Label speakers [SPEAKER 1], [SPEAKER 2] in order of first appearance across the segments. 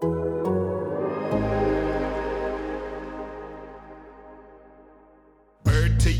[SPEAKER 1] Bird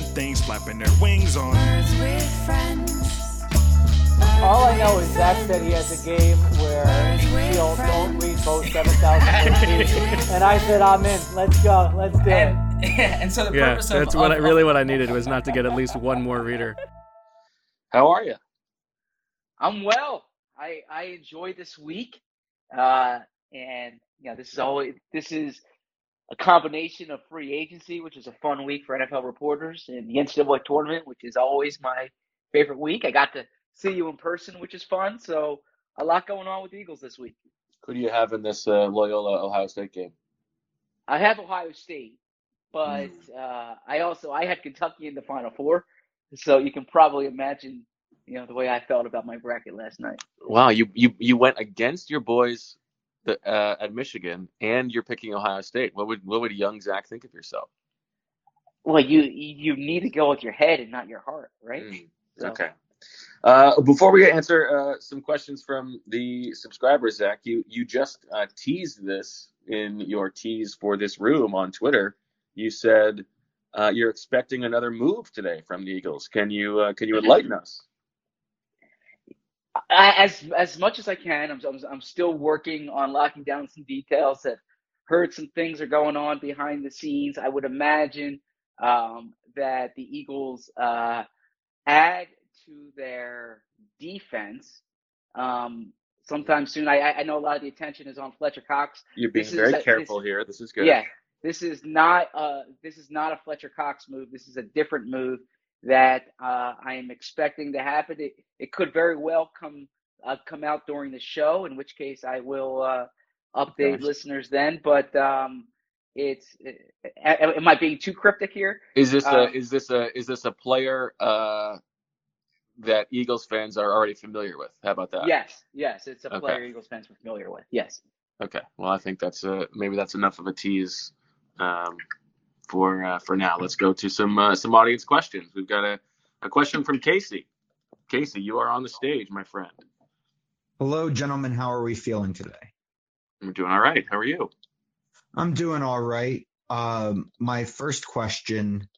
[SPEAKER 1] and things flapping their wings on.
[SPEAKER 2] Birds with friends.
[SPEAKER 3] All I know is Zach said he has a game where Sheil don't read both 7,000 words and I said, I'm in. Let's go. Let's do it.
[SPEAKER 4] And, and so the
[SPEAKER 5] Yeah,
[SPEAKER 4] purpose of
[SPEAKER 5] that's what I, really what I needed was not to get at least one more reader.
[SPEAKER 6] How are you?
[SPEAKER 4] I'm well. I I enjoy this week, uh, and you know this is always this is a combination of free agency, which is a fun week for NFL reporters, and the NCAA tournament, which is always my favorite week. I got to see you in person, which is fun. So a lot going on with the Eagles this week.
[SPEAKER 6] Who do you have in this uh, Loyola Ohio State game?
[SPEAKER 4] I have Ohio State, but uh, I also I had Kentucky in the Final Four, so you can probably imagine, you know, the way I felt about my bracket last night.
[SPEAKER 6] Wow, you you you went against your boys the, uh, at Michigan, and you're picking Ohio State. What would what would young Zach think of yourself?
[SPEAKER 4] Well, you you need to go with your head and not your heart, right?
[SPEAKER 6] Mm,
[SPEAKER 4] So-
[SPEAKER 6] Okay. Uh, before we answer uh, some questions from the subscribers, Zach, you you just uh, teased this in your tease for this room on Twitter. You said uh, you're expecting another move today from the Eagles. Can you uh, can you enlighten us?
[SPEAKER 4] I, as as much as I can, I'm, I'm I'm still working on locking down some details. That heard some things are going on behind the scenes. I would imagine um, that the Eagles uh, add to their defense um, sometime soon. I I know a lot of the attention is on Fletcher Cox.
[SPEAKER 6] You're being
[SPEAKER 4] This
[SPEAKER 6] very
[SPEAKER 4] a-
[SPEAKER 6] careful
[SPEAKER 4] this-
[SPEAKER 6] here. This is good.
[SPEAKER 4] Yeah, this is not uh this is not a Fletcher Cox move. This is a different move that uh, I am expecting to happen. It, it could very well come uh, come out during the show, in which case I will uh, update
[SPEAKER 6] Okay.
[SPEAKER 4] listeners then. But um, it's uh, am I being too cryptic here?
[SPEAKER 6] Is this
[SPEAKER 4] Uh,
[SPEAKER 6] a is this a is this a player uh, that Eagles fans are already familiar with? How about that?
[SPEAKER 4] Yes, yes, it's a
[SPEAKER 6] Okay.
[SPEAKER 4] player Eagles fans are familiar with. Yes.
[SPEAKER 6] Okay. Well, I think that's uh maybe that's enough of a tease um, for uh, for now. Let's go to some uh, some audience questions. We've got a, a question from Casey. Casey, you are on the stage, my friend.
[SPEAKER 7] Hello, gentlemen. How are we feeling today?
[SPEAKER 6] We're doing all right. How are you?
[SPEAKER 7] I'm doing all right. Um, my first question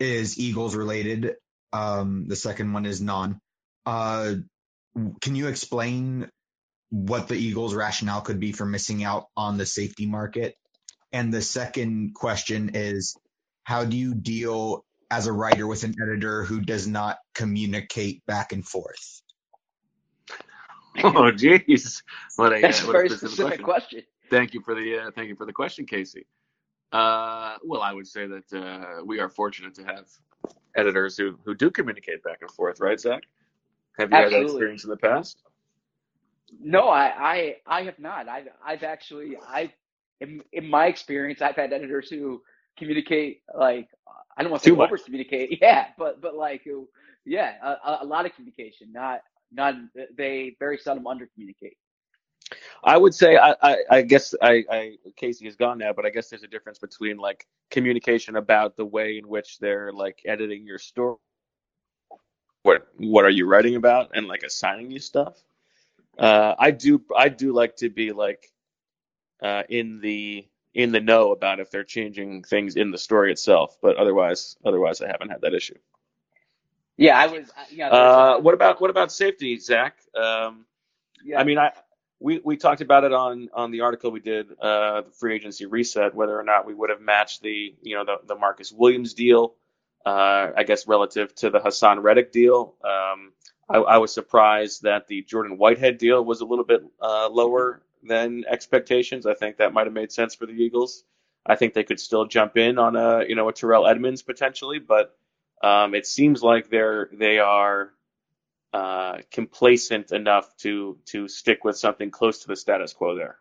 [SPEAKER 7] is Eagles related. Um, the second one is non. Uh, can you explain what the Eagles' rationale could be for missing out on the safety market? And the second question is, how do you deal as a writer with an editor who does not communicate back and forth?
[SPEAKER 6] Oh, jeez. What a,
[SPEAKER 4] That's
[SPEAKER 6] uh,
[SPEAKER 4] a very
[SPEAKER 6] specific
[SPEAKER 4] specific question.
[SPEAKER 6] Thank you for the uh, thank you for the question, Casey. Uh, well, I would say that uh, we are fortunate to have editors who who do communicate back and forth, right, Zach? Have you had that experience in the past?
[SPEAKER 4] No, I, I, I have not. I've, I've actually, I, in, in my experience, I've had editors who communicate like, I don't want to say over communicate, yeah, but, but like, who, yeah, a, a- a lot of communication. Not, not they very seldom under communicate.
[SPEAKER 6] I would say I, I, I guess I, I Casey is gone now, but I guess there's a difference between like communication about the way in which they're like editing your story. What what are you writing about and like assigning you stuff? Uh, I do I do like to be like uh, in the in the know about if they're changing things in the story itself, but otherwise otherwise I haven't had that issue.
[SPEAKER 4] Yeah, I was, yeah.
[SPEAKER 6] Uh, what about what about safety, Zach? Um,
[SPEAKER 4] yeah.
[SPEAKER 6] I mean, I we we talked about it on on the article we did, uh, the free agency reset, whether or not we would have matched the you know the the Marcus Williams deal. Uh, I guess relative to the Haason Reddick deal, um, I, I was surprised that the Jordan Whitehead deal was a little bit uh, lower than expectations. I think that might have made sense for the Eagles. I think they could still jump in on a you know a Terrell Edmunds potentially, but um, it seems like they're they are uh, complacent enough to to stick with something close to the status quo there.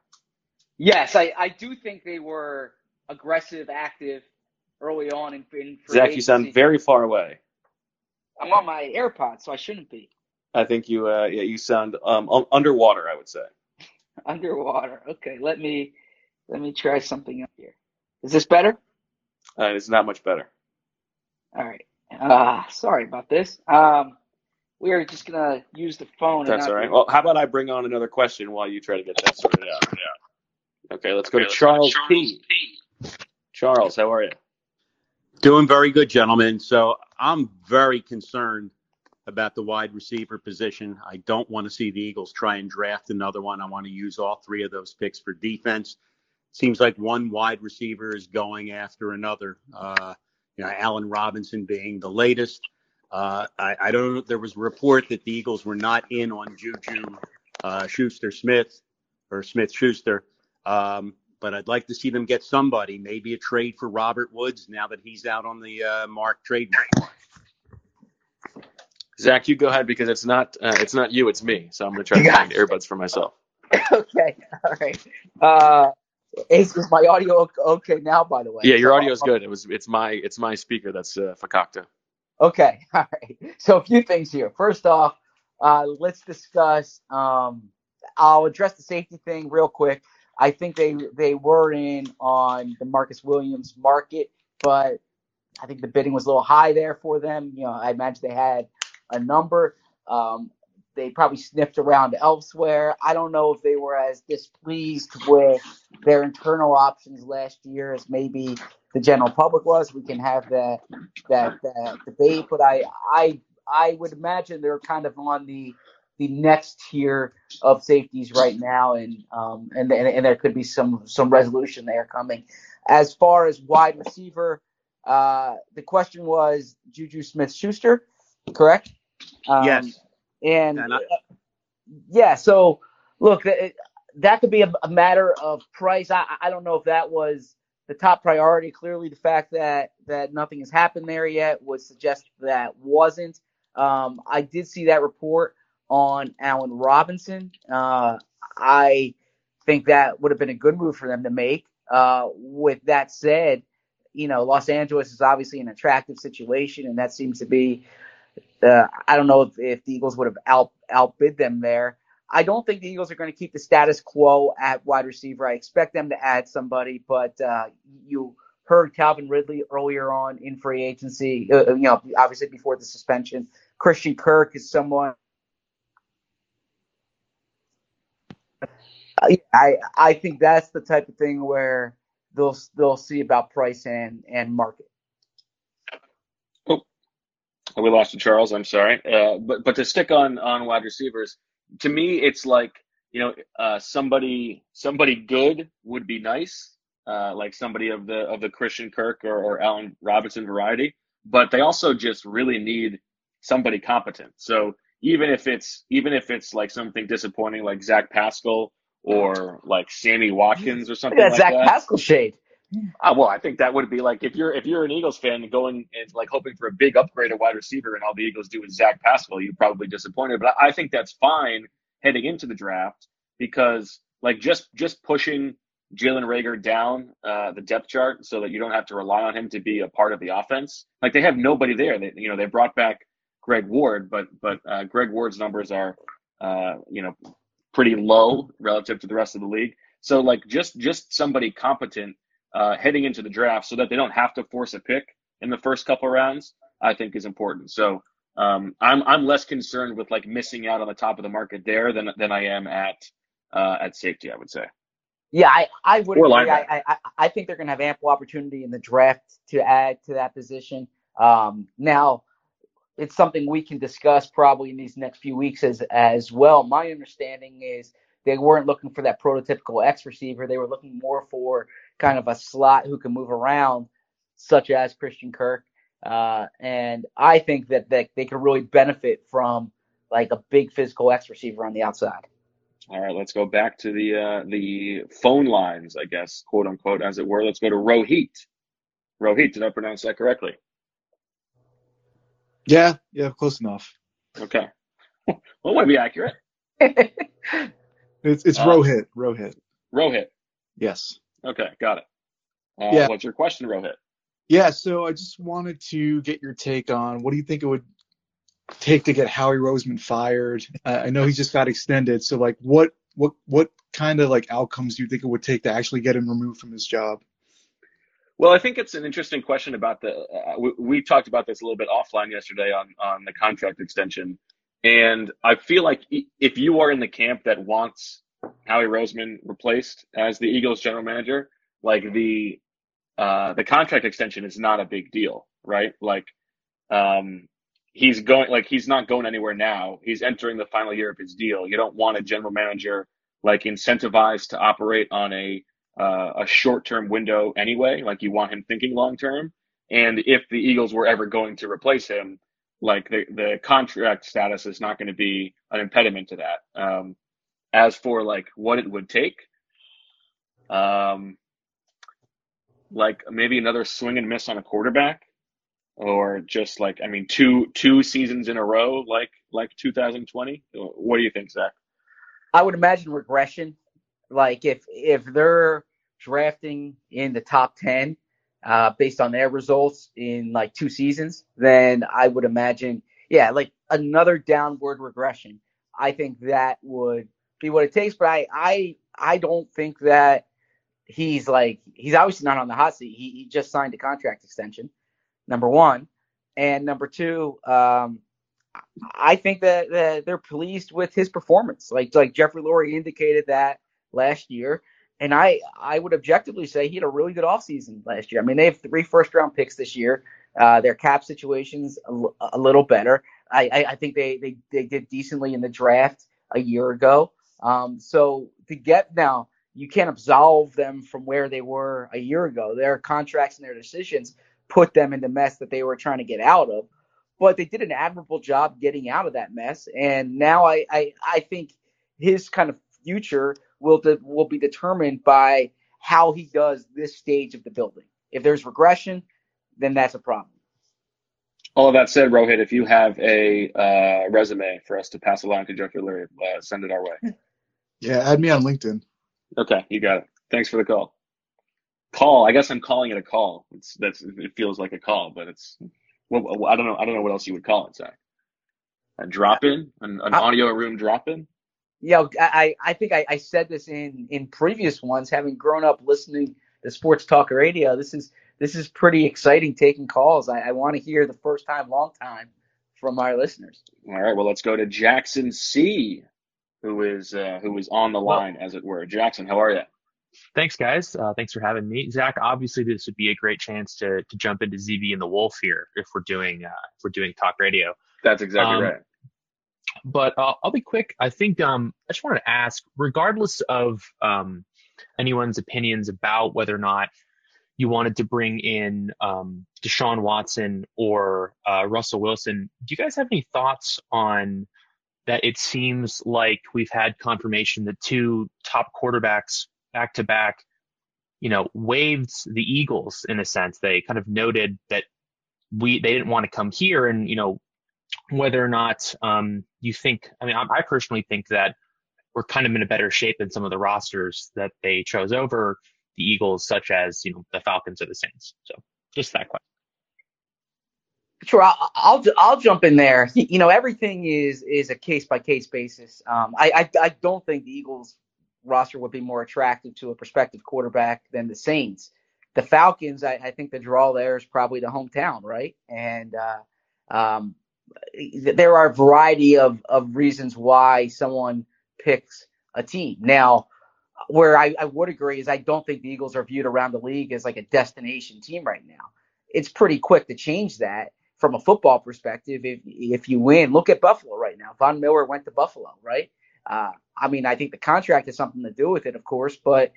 [SPEAKER 4] Yes, I, I do think they were aggressive, active early on in, in
[SPEAKER 6] Zach, you sound very far away.
[SPEAKER 4] I'm on my AirPods, so I shouldn't be
[SPEAKER 6] I think you uh, yeah you sound um, underwater. I would say.
[SPEAKER 4] underwater. Okay, let me let me try something up here. Is this better?
[SPEAKER 6] Uh, it's not much better.
[SPEAKER 4] All right. Uh, sorry about this. Um, we are just gonna use the phone.
[SPEAKER 6] That's
[SPEAKER 4] not
[SPEAKER 6] all right.
[SPEAKER 4] do-
[SPEAKER 6] Well, how about I bring on another question while you try to get that sorted out? Okay, let's go to Charles p P. Charles, how are you?
[SPEAKER 8] Doing very good, gentlemen. So I'm very concerned about the wide receiver position. I don't want to see the Eagles try and draft another one. I want to use all three of those picks for defense. Seems like one wide receiver is going after another. Uh, you know, Allen Robinson being the latest. Uh, I, I don't know. There was a report that the Eagles were not in on Juju uh, Schuster Smith or Smith Schuster. Um, but I'd like to see them get somebody, maybe a trade for Robert Woods now that he's out on the uh, mark trade market.
[SPEAKER 6] Zach, you go ahead because it's not uh, it's not you, it's me. So I'm going to try to find earbuds for myself.
[SPEAKER 4] okay. All right. Uh, is, is my audio ok- okay now? By the way.
[SPEAKER 6] Yeah, your audio is good. It was it's my it's my speaker that's uh, fakakta.
[SPEAKER 4] Okay, all right. So a few things here. First off, uh, let's discuss. Um, I'll address the safety thing real quick. I think they they were in on the Marcus Williams market, but I think the bidding was a little high there for them. You know, I imagine they had a number. Um, they probably sniffed around elsewhere. I don't know if they were as displeased with their internal options last year as maybe the general public was. We can have that that, that debate, but I I I would imagine they're kind of on the the next tier of safeties right now, and um and and, and there could be some some resolution there coming. As far as wide receiver, uh, the question was Juju Smith Schuster, correct? Um,
[SPEAKER 8] Yes.
[SPEAKER 4] And,
[SPEAKER 8] And I-
[SPEAKER 4] yeah, so look, it, that could be a, a matter of price. I, I don't know if that was the top priority. Clearly, the fact that that nothing has happened there yet would suggest that wasn't. Um, I did see that report on Allen Robinson. Uh, I think that would have been a good move for them to make. Uh, with that said, you know, Los Angeles is obviously an attractive situation, and that seems to be. Uh, I don't know if, if the Eagles would have out outbid them there. I don't think the Eagles are going to keep the status quo at wide receiver. I expect them to add somebody, but uh, you heard Calvin Ridley earlier on in free agency. Uh, you know, obviously before the suspension. Christian Kirk is someone. I I I think that's the type of thing where they'll they'll see about price and and market.
[SPEAKER 6] We lost to Charles. I'm sorry, uh, but but to stick on on wide receivers, to me, it's like you know uh, somebody somebody good would be nice, uh, like somebody of the of the Christian Kirk or, or Allen Robinson variety. But they also just really need somebody competent. So even if it's even if it's like something disappointing, like Zach Pascal or like Sammy Watkins or something
[SPEAKER 4] Look at
[SPEAKER 6] like
[SPEAKER 4] Zach
[SPEAKER 6] that.
[SPEAKER 4] Pascal shade.
[SPEAKER 6] Uh, well, I think that would be like if you're if you're an Eagles fan going and like hoping for a big upgrade at wide receiver, and all the Eagles do is Zach Pascal, you're probably disappointed. But I I think that's fine heading into the draft because like just just pushing Jalen Reagor down uh, the depth chart so that you don't have to rely on him to be a part of the offense. Like they have nobody there. They you know they brought back Greg Ward, but but uh, Greg Ward's numbers are uh, you know pretty low relative to the rest of the league. So like just just somebody competent uh, heading into the draft so that they don't have to force a pick in the first couple rounds, I think is important. So um, I'm I'm less concerned with like missing out on the top of the market there than than I am at uh, at safety. I would say.
[SPEAKER 4] Yeah, I, I would
[SPEAKER 6] Or
[SPEAKER 4] agree. I, I, I think they're going to have ample opportunity in the draft to add to that position. Um, now, it's something we can discuss probably in these next few weeks as as well. My understanding is they weren't looking for that prototypical X receiver. They were looking more for kind of a slot who can move around, such as Christian Kirk. Uh, and I think that, that they could really benefit from like a big physical X receiver on the outside.
[SPEAKER 6] All right, let's go back to the uh, the phone lines, I guess, quote unquote, as it were. Let's go to Rohit. Rohit, did I pronounce that correctly?
[SPEAKER 9] Yeah, yeah, close enough.
[SPEAKER 6] Okay. well, it might be accurate.
[SPEAKER 9] It's it's
[SPEAKER 6] Uh,
[SPEAKER 9] Rohit. Rohit.
[SPEAKER 6] Rohit.
[SPEAKER 9] Yes.
[SPEAKER 6] Okay, got it. Uh,
[SPEAKER 9] Yeah.
[SPEAKER 6] What's your question, Rohit?
[SPEAKER 9] Yeah, so I just wanted to get your take on what do you think it would take to get Howie Roseman fired? I I know he just got extended, so like what what what kind of like outcomes do you think it would take to actually get him removed from his job?
[SPEAKER 6] Well, I think it's an interesting question about the. Uh, we, we talked about this a little bit offline yesterday on on the contract extension, and I feel like if you are in the camp that wants Howie Roseman replaced as the Eagles general manager, like the uh, the contract extension is not a big deal, right? Like, um, he's going like he's not going anywhere now. He's entering the final year of his deal. You don't want a general manager like incentivized to operate on a uh, a short term window anyway. Like you want him thinking long term. And if the Eagles were ever going to replace him, like the the contract status is not going to be an impediment to that. Um, as for like what it would take, um, like maybe another swing and miss on a quarterback, or just like I mean two two seasons in a row, like like 2020. What do you think, Zach?
[SPEAKER 4] I would imagine regression. Like if if they're drafting in the top ten uh, based on their results in like two seasons, then I would imagine, yeah, like another downward regression. I think that would be what it takes. But I I I don't think that he's like he's obviously not on the hot seat. He he just signed a contract extension. Number one, and number two, um, I think that, that they're pleased with his performance. Like like Jeffrey Lurie indicated that last year, and I I would objectively say he had a really good offseason last year. I mean, they have three first round picks this year. Uh, their cap situation's a, l- a little better. I, I I think they, they they did decently in the draft a year ago. Um, so to get now, you can't absolve them from where they were a year ago. Their contracts and their decisions put them in the mess that they were trying to get out of but they did an admirable job getting out of that mess. And now I, I, I think his kind of future will de- will be determined by how he does this stage of the building. If there's regression, then that's a problem.
[SPEAKER 6] All of that said, Rohit, if you have a uh, resume for us to pass along to Jeffrey Lurie, uh, send it our way.
[SPEAKER 9] Yeah, add me on LinkedIn.
[SPEAKER 6] Okay, you got it. Thanks for the call. Call. I guess I'm calling it a call. It's that's it feels like a call, but it's well, I don't know. I don't know what else you would call it, Zach. A drop in, an, an uh, audio room drop in.
[SPEAKER 4] Yeah, I, I think I, I said this in, in previous ones, having grown up listening to sports talk radio. This is this is pretty exciting taking calls. I, I want to hear the first time, long time from our listeners.
[SPEAKER 6] All right. Well, let's go to Jackson C, who is uh, who is on the line, as it were. Jackson, how are you?
[SPEAKER 10] Thanks, guys. Uh, thanks for having me, Zach. Obviously, this would be a great chance to to jump into ZB and the Wolf here if we're doing uh, if we're doing talk radio.
[SPEAKER 6] That's exactly
[SPEAKER 10] Um,
[SPEAKER 6] right.
[SPEAKER 10] But uh, I'll be quick. I think um, I just wanted to ask, regardless of um, anyone's opinions about whether or not you wanted to bring in um, Deshaun Watson or uh, Russell Wilson, do you guys have any thoughts on that? It seems like we've had confirmation that two top quarterbacks back to back, you know, waived the Eagles in a sense. They kind of noted that we they didn't want to come here, and you know, whether or not um, you think, I mean, I, I personally think that we're kind of in a better shape than some of the rosters that they chose over the Eagles, such as you know the Falcons or the Saints. So just that question.
[SPEAKER 4] Sure, I'll, I'll I'll jump in there. You know, everything is is a case by case basis. Um, I, I I don't think the Eagles roster would be more attractive to a prospective quarterback than the Saints. The Falcons, I, I think the draw there is probably the hometown, right? And uh, um, there are a variety of of reasons why someone picks a team. Now, where I, I would agree is I don't think the Eagles are viewed around the league as like a destination team right now. It's pretty quick to change that from a football perspective. If if you win, look at Buffalo right now. Von Miller went to Buffalo, right? Uh, I mean, I think the contract has something to do with it, of course, but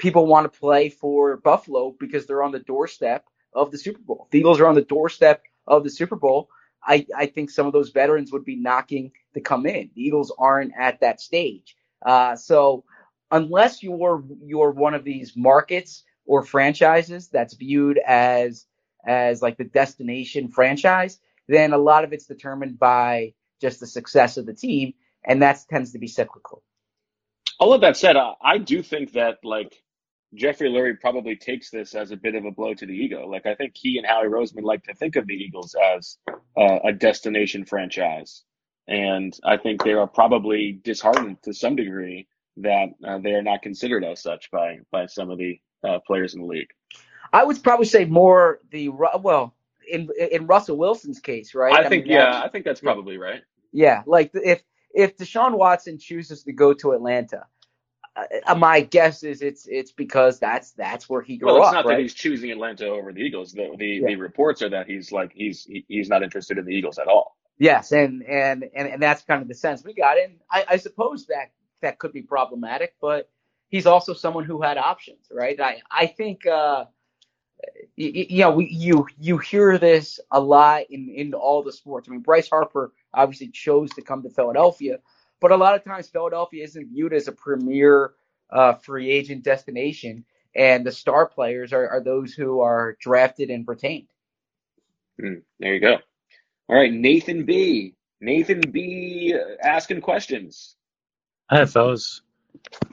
[SPEAKER 4] people want to play for Buffalo because they're on the doorstep of the Super Bowl. The Eagles are on the doorstep of the Super Bowl. I, I think some of those veterans would be knocking to come in. The Eagles aren't at that stage. Uh, so unless you're you're one of these markets or franchises that's viewed as as like the destination franchise, then a lot of it's determined by just the success of the team, and that tends to be cyclical.
[SPEAKER 6] All of that said, uh, I do think that like Jeffrey Lurie probably takes this as a bit of a blow to the ego. Like I think he and Howie Roseman like to think of the Eagles as uh, a destination franchise, and I think they are probably disheartened to some degree that uh, they are not considered as such by by some of the uh, players in the league.
[SPEAKER 4] I would probably say more the well in in Russell Wilson's case, right?
[SPEAKER 6] I, think
[SPEAKER 4] mean,
[SPEAKER 6] yeah, I think that's probably right.
[SPEAKER 4] Yeah, like if if Deshaun Watson chooses to go to Atlanta, uh, my guess is it's it's because that's that's where he grew up.
[SPEAKER 6] Well, it's
[SPEAKER 4] up,
[SPEAKER 6] not
[SPEAKER 4] right?
[SPEAKER 6] that he's choosing Atlanta over the Eagles. The the,
[SPEAKER 4] Yeah.
[SPEAKER 6] the reports are that he's like he's he- he's not interested in the Eagles at all.
[SPEAKER 4] Yes, and and and, and that's kind of the sense we got. And I, I suppose that that could be problematic, but he's also someone who had options, right? I I think uh, you know we, you you hear this a lot in in all the sports. I mean, Bryce Harper obviously chose to come to Philadelphia, but a lot of times Philadelphia isn't viewed as a premier uh, free agent destination, and the star players are, are those who are drafted and retained.
[SPEAKER 6] Hmm, there you go. All right, Nathan B. Nathan B. uh, Asking questions.
[SPEAKER 11] Hi, fellas.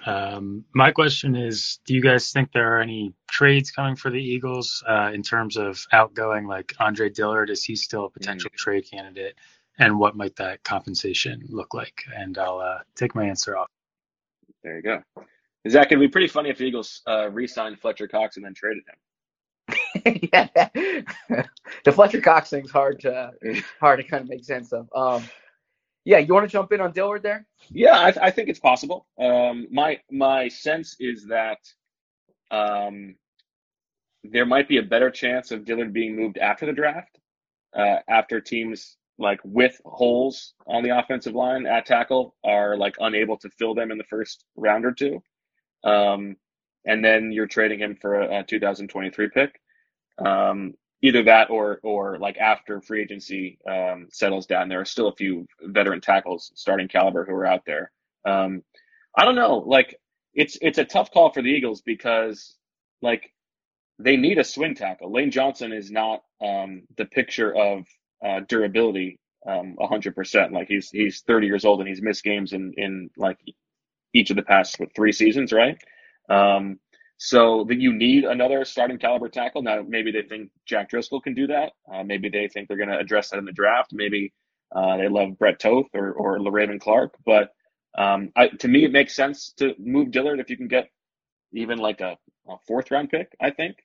[SPEAKER 11] Um, my question is, do you guys think there are any trades coming for the Eagles uh, in terms of outgoing, like Andre Dillard? Is he still a potential trade candidate? And what might that compensation look like? And I'll uh, take my answer off.
[SPEAKER 6] There you go. Zach, it'd be pretty funny if the Eagles uh, re-signed Fletcher Cox and then traded him.
[SPEAKER 4] yeah, the Fletcher Cox thing's hard to hard to kind of make sense of. Um, yeah, you want to jump in on Dillard there?
[SPEAKER 6] Yeah, I, I think it's possible. Um, my my sense is that um, there might be a better chance of Dillard being moved after the draft, uh, after teams like with holes on the offensive line at tackle are like unable to fill them in the first round or two, um, and then you're trading him for a, a 2023 pick. Um, either that or or like after free agency um, settles down, there are still a few veteran tackles starting caliber who are out there. Um, I don't know, like it's it's a tough call for the Eagles because like they need a swing tackle. Lane Johnson is not um, the picture of uh, durability um, 100%. Like he's he's 30 years old and he's missed games in in like each of the past what, three seasons, right? Um, so that you need another starting caliber tackle. Now, maybe they think Jack Driscoll can do that. Uh, maybe they think they're going to address that in the draft. Maybe uh, they love Brett Toth or or Le'Raven Clark. But um, I, to me, it makes sense to move Dillard if you can get even like a, a fourth round pick. I think.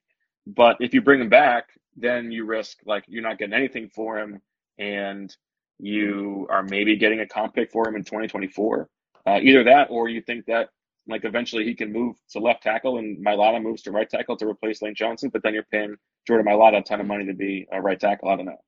[SPEAKER 6] But if you bring him back, then you risk like you're not getting anything for him, and you are maybe getting a comp pick for him in 2024. Uh, either that, or you think that like eventually he can move to left tackle and Mailata moves to right tackle to replace Lane Johnson, but then you're paying Jordan Mailata a ton of money to be a right tackle. I don't know.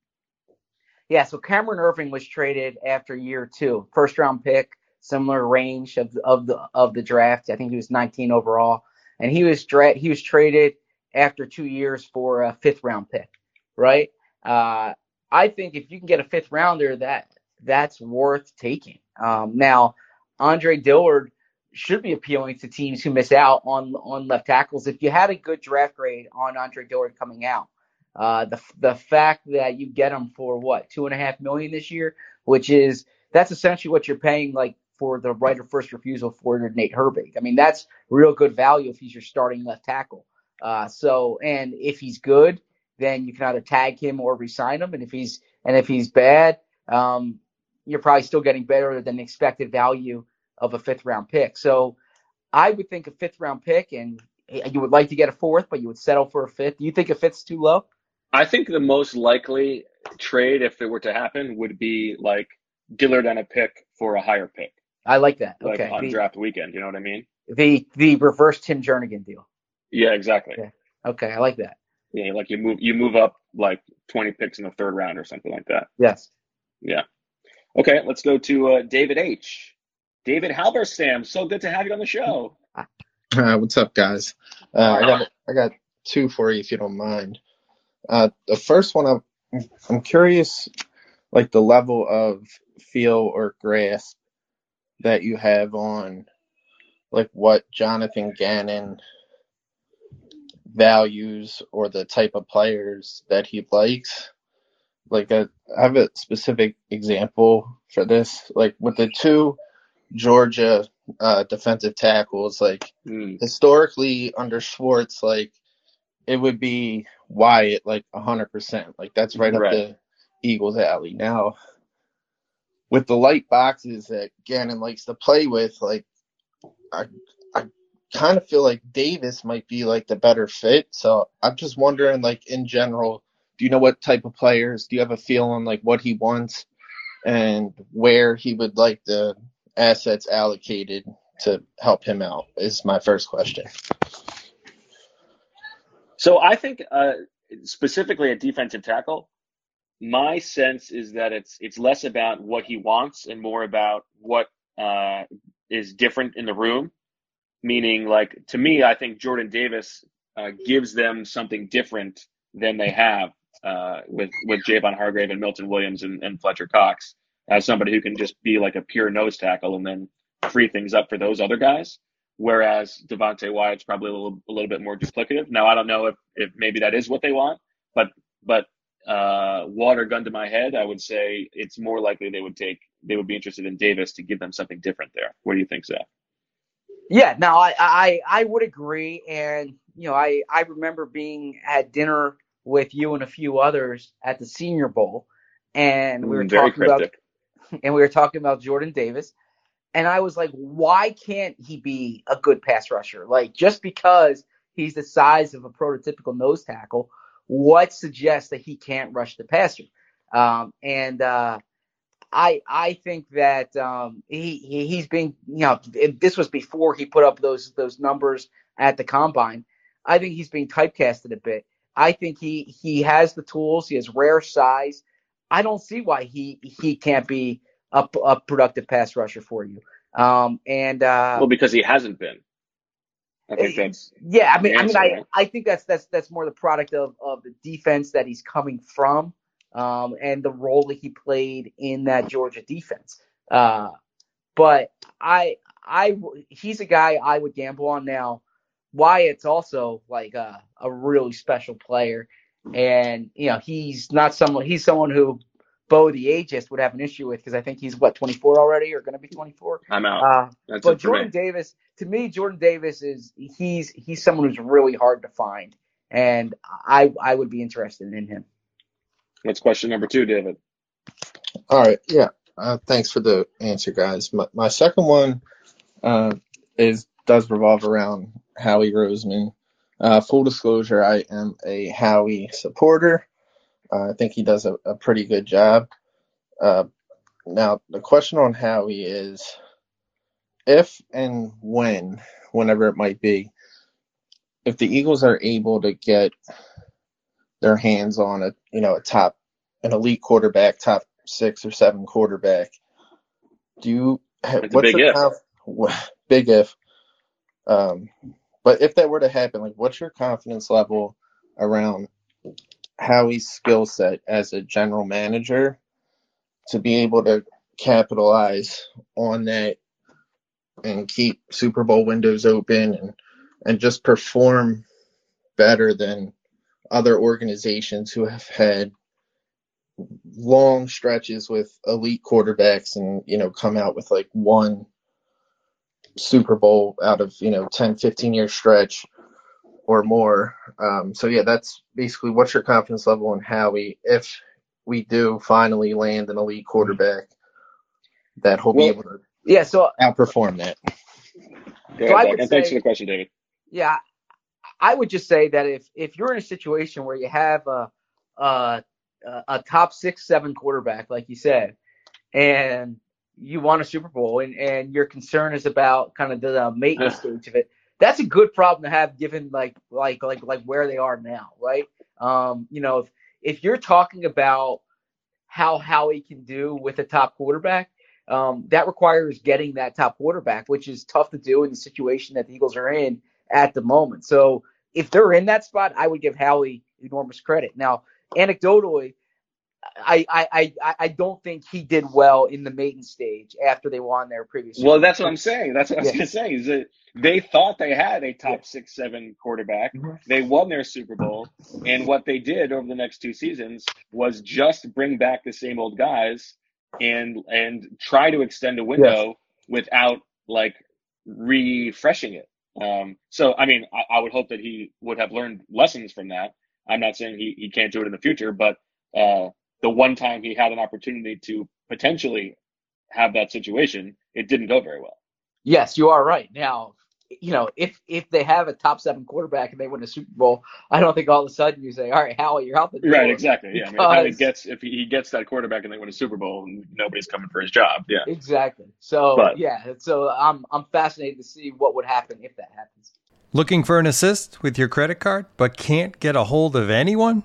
[SPEAKER 4] Yeah, so Cameron Erving was traded after year two, first round pick, similar range of of the of the draft. I think he was 19 overall, and he was dra- he was traded after two years for a fifth round pick, right? Uh, I think if you can get a fifth rounder, that that's worth taking. Um, now, Andre Dillard should be appealing to teams who miss out on on left tackles. If you had a good draft grade on Andre Dillard coming out, uh, the the fact that you get him for what two and a half million this year, which is that's essentially what you're paying like for the right of first refusal for Nate Herbig. I mean that's real good value if he's your starting left tackle. Uh, so and if he's good, then you can either tag him or resign him, and if he's and if he's bad, um, you're probably still getting better than expected value of a fifth round pick. So I would think a fifth round pick, and you would like to get a fourth, but you would settle for a fifth. Do you think a fifth's too low?
[SPEAKER 6] I think the most likely trade, if it were to happen, would be like Dillard and a pick for a higher pick,
[SPEAKER 4] I like that.
[SPEAKER 6] like
[SPEAKER 4] Okay.
[SPEAKER 6] on
[SPEAKER 4] The,
[SPEAKER 6] draft weekend. You know what I mean?
[SPEAKER 4] the the reverse Tim Jernigan deal.
[SPEAKER 6] Yeah, exactly.
[SPEAKER 4] Yeah. Okay, I like that.
[SPEAKER 6] Yeah, like you move you move up like 20 picks in the third round or something like that.
[SPEAKER 4] Yes.
[SPEAKER 6] Yeah. Okay, let's go to uh, David H. David Halberstam, so good to have you on the show.
[SPEAKER 12] Uh, what's up, guys? Uh, I got I got two for you if you don't mind. Uh, the first one, I'm I'm curious, like the level of feel or grasp that you have on, like what Jonathan Gannon values or the type of players that he likes. Like a, I have a specific example for this. Like with the two Georgia uh, defensive tackles, like
[SPEAKER 6] Hmm.
[SPEAKER 12] historically under Schwartz, like it would be Wyatt, like a hundred percent. Like that's right up the Eagles' alley. Now, with the light boxes that Gannon likes to play with, like I, I kind of feel like Davis might be like the better fit. So I'm just wondering, like in general, do you know what type of players? Do you have a feel on like what he wants and where he would like the assets allocated to help him out? Is my first question.
[SPEAKER 6] So I think uh, specifically at defensive tackle, my sense is that it's it's less about what he wants and more about what uh, is different in the room. Meaning, like to me, I think Jordan Davis uh, gives them something different than they have uh, with with Javon Hargrave and Milton Williams and, and Fletcher Cox as somebody who can just be like a pure nose tackle and then free things up for those other guys. Whereas Devonte Wyatt's probably a little a little bit more duplicative. Now I don't know if, if maybe that is what they want, but but uh, water gun to my head, I would say it's more likely they would take they would be interested in Davis to give them something different there. What do you think, Zach?
[SPEAKER 4] Yeah, no, I, I I would agree, and you know, I I remember being at dinner with you and a few others at the Senior Bowl, and we were
[SPEAKER 6] Mm, very
[SPEAKER 4] talking about
[SPEAKER 6] cryptic.
[SPEAKER 4] and we were talking about Jordan Davis, and I was like, why can't he be a good pass rusher? Like just because he's the size of a prototypical nose tackle, what suggests that he can't rush the passer? Um, and uh, I I think that um, he, he he's being you know this was before he put up those those numbers at the combine. I think he's being typecasted a bit. I think he he has the tools. He has rare size. I don't see why he he can't be a, a productive pass rusher for you. Um, and uh,
[SPEAKER 6] Well, because he hasn't been. I think that's
[SPEAKER 4] yeah, I mean,
[SPEAKER 6] the
[SPEAKER 4] I mean, I,
[SPEAKER 6] right?
[SPEAKER 4] I think that's that's that's more the product of of the defense that he's coming from, um, and the role that he played in that Georgia defense. Uh, but I, I, he's a guy I would gamble on now. Wyatt's also like a, a really special player, and you know he's not someone. He's someone who Bo the ageist would have an issue with because I think he's what 24 already or going to be 24.
[SPEAKER 6] I'm out.
[SPEAKER 4] Uh,
[SPEAKER 6] That's
[SPEAKER 4] but Jordan
[SPEAKER 6] me.
[SPEAKER 4] Davis, to me, Jordan Davis is he's he's someone who's really hard to find, and I I would be interested in him.
[SPEAKER 6] What's question number two, David?
[SPEAKER 12] All right, yeah. Uh, thanks for the answer, guys. My, my second one uh, is does revolve around Howie Roseman. Uh, full disclosure, I am a Howie supporter. Uh, I think he does a, a pretty good job. Uh, now, the question on Howie is if and when, whenever it might be, if the Eagles are able to get their hands on a you know a top an elite quarterback, top six or seven quarterback, do you
[SPEAKER 6] It's a
[SPEAKER 12] what's
[SPEAKER 6] big
[SPEAKER 12] your
[SPEAKER 6] if.
[SPEAKER 12] conf- big if um but if that were to happen, like what's your confidence level around Howie's skill set as a general manager to be able to capitalize on that and keep Super Bowl windows open and and just perform better than other organizations who have had long stretches with elite quarterbacks and you know come out with like one Super Bowl out of you know 10 15 year stretch or more um, so yeah that's basically what's your confidence level on Howie if we do finally land an elite quarterback that he'll be able to
[SPEAKER 4] Yeah, so
[SPEAKER 12] outperform that
[SPEAKER 6] Go
[SPEAKER 4] So I
[SPEAKER 6] ahead, Zach.
[SPEAKER 4] would
[SPEAKER 6] And thanks
[SPEAKER 4] say-
[SPEAKER 6] for the question, David.
[SPEAKER 4] yeah, I would just say that if if you're in a situation where you have a a, a top six seven quarterback like you said, and you want a Super Bowl and and your concern is about kind of the maintenance stage of it, that's a good problem to have given like like like like where they are now, right? Um, you know, if if you're talking about how Howie can do with a top quarterback, um, that requires getting that top quarterback, which is tough to do in the situation that the Eagles are in at the moment. So if they're in that spot, I would give Howie enormous credit. Now, anecdotally, I, I, I, I don't think he did well in the maiden stage after they won their previous.
[SPEAKER 6] Well, that's what I'm saying. That's what I was
[SPEAKER 4] Yeah.
[SPEAKER 6] going to say. Is that they thought they had a top six, seven quarterback.
[SPEAKER 4] Mm-hmm.
[SPEAKER 6] They won their Super Bowl, and what they did over the next two seasons was just bring back the same old guys and and try to extend a window without like refreshing it. Um, so, I mean, I, I would hope that he would have learned lessons from that. I'm not saying he, he can't do it in the future, but uh, the one time he had an opportunity to potentially have that situation, it didn't go very well.
[SPEAKER 4] Yes, you are right. Now, you know, if if they have a top seven quarterback and they win a Super Bowl, I don't think all of a sudden you say, "All right, Howie, you're out the door."
[SPEAKER 6] Right, exactly. Yeah, I mean, if Howie
[SPEAKER 4] Because-
[SPEAKER 6] gets if he gets that quarterback and they win a Super Bowl, nobody's coming for his job. Yeah,
[SPEAKER 4] Exactly. So
[SPEAKER 6] But-
[SPEAKER 4] yeah, so I'm I'm fascinated to see what would happen if that happens.
[SPEAKER 13] Looking for an assist with your credit card but can't get a hold of anyone?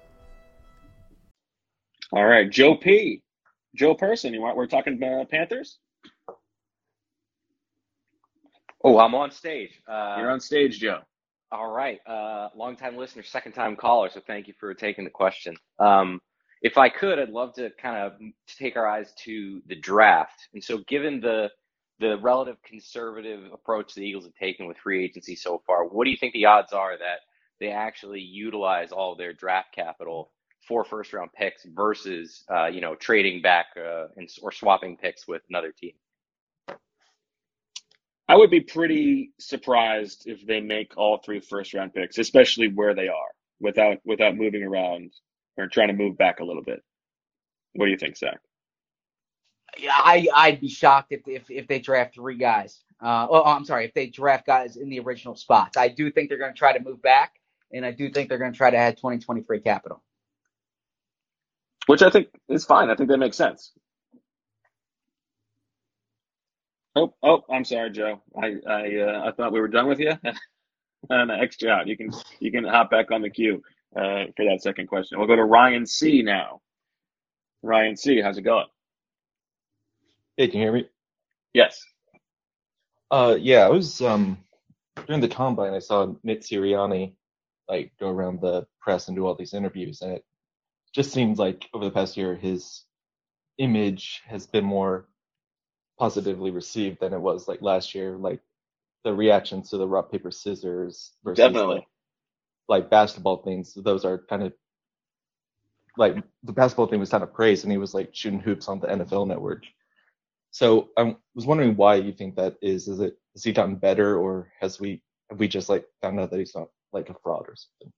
[SPEAKER 6] All right, Joe P. Joe Person, you want? We're talking uh, Panthers.
[SPEAKER 14] Oh, I'm on stage. Uh,
[SPEAKER 6] You're on stage, Joe.
[SPEAKER 14] All right. Uh, long time listener, second time caller. So thank you for taking the question. Um, if I could, I'd love to kind of take our eyes to the draft. And so, given the the relative conservative approach the Eagles have taken with free agency so far, what do you think the odds are that they actually utilize all their draft capital for first round picks versus, uh, you know, trading back uh, and, or swapping picks with another team?
[SPEAKER 6] I would be pretty surprised if they make all three first round picks, especially where they are, without without moving around or trying to move back a little bit. What do you think, Zach?
[SPEAKER 4] Yeah, I I'd be shocked if if, if they draft three guys. Uh, oh, I'm sorry, if they draft guys in the original spots. I do think they're going to try to move back, and I do think they're going to try to add 2023 capital.
[SPEAKER 6] Which I think is fine. I think that makes sense. Oh, oh, I'm sorry, Joe. I I uh, I thought we were done with you. and extra out. You can you can hop back on the queue uh, for that second question. We'll go to Ryan C now. Ryan C, how's it going?
[SPEAKER 15] Hey, can you hear me?
[SPEAKER 6] Yes.
[SPEAKER 15] Uh, yeah, I was um during the combine. I saw Nick Sirianni like go around the press and do all these interviews, and it just seems like over the past year his image has been more positively received than it was like last year. Like the reactions to the rock paper scissors versus
[SPEAKER 6] Definitely.
[SPEAKER 15] like, like basketball things. Those are kind of like the basketball thing was kind of praised, and he was like shooting hoops on the NFL Network. So I was wondering why you think that is. Is it has he gotten better, or has we have we just like found out that he's not like a fraud or something?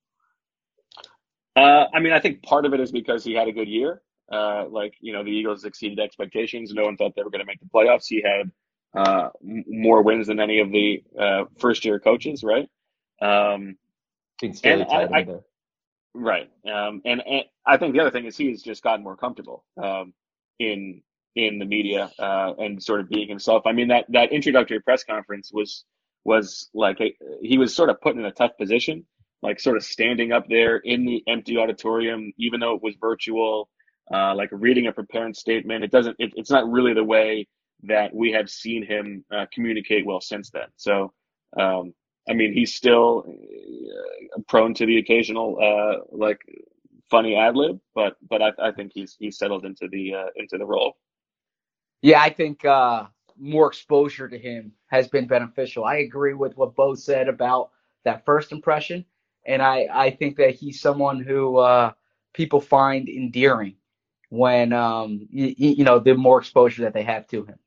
[SPEAKER 6] Uh, I mean, I think part of it is because he had a good year. Uh, like, you know, the Eagles exceeded expectations. No one thought they were going to make the playoffs. He had uh, more wins than any of the uh, first year coaches, right? Um,
[SPEAKER 15] Things fairly
[SPEAKER 6] and I- I- Right. Um, and, and I think the other thing is he's just gotten more comfortable um, in in the media uh, and sort of being himself. I mean that that introductory press conference was was like a, he was sort of put in a tough position, like sort of standing up there in the empty auditorium, even though it was virtual, uh, like reading a prepared statement. It doesn't. It, it's not really the way that we have seen him uh, communicate well since then. So. Um, I mean, he's still uh, prone to the occasional uh, like funny ad lib, but but I, I think he's he's settled into the uh, into the role.
[SPEAKER 4] Yeah, I think uh, more exposure to him has been beneficial. I agree with what Bo said about that first impression, and I I think that he's someone who uh, people find endearing when um you, you know the more exposure that they have to him.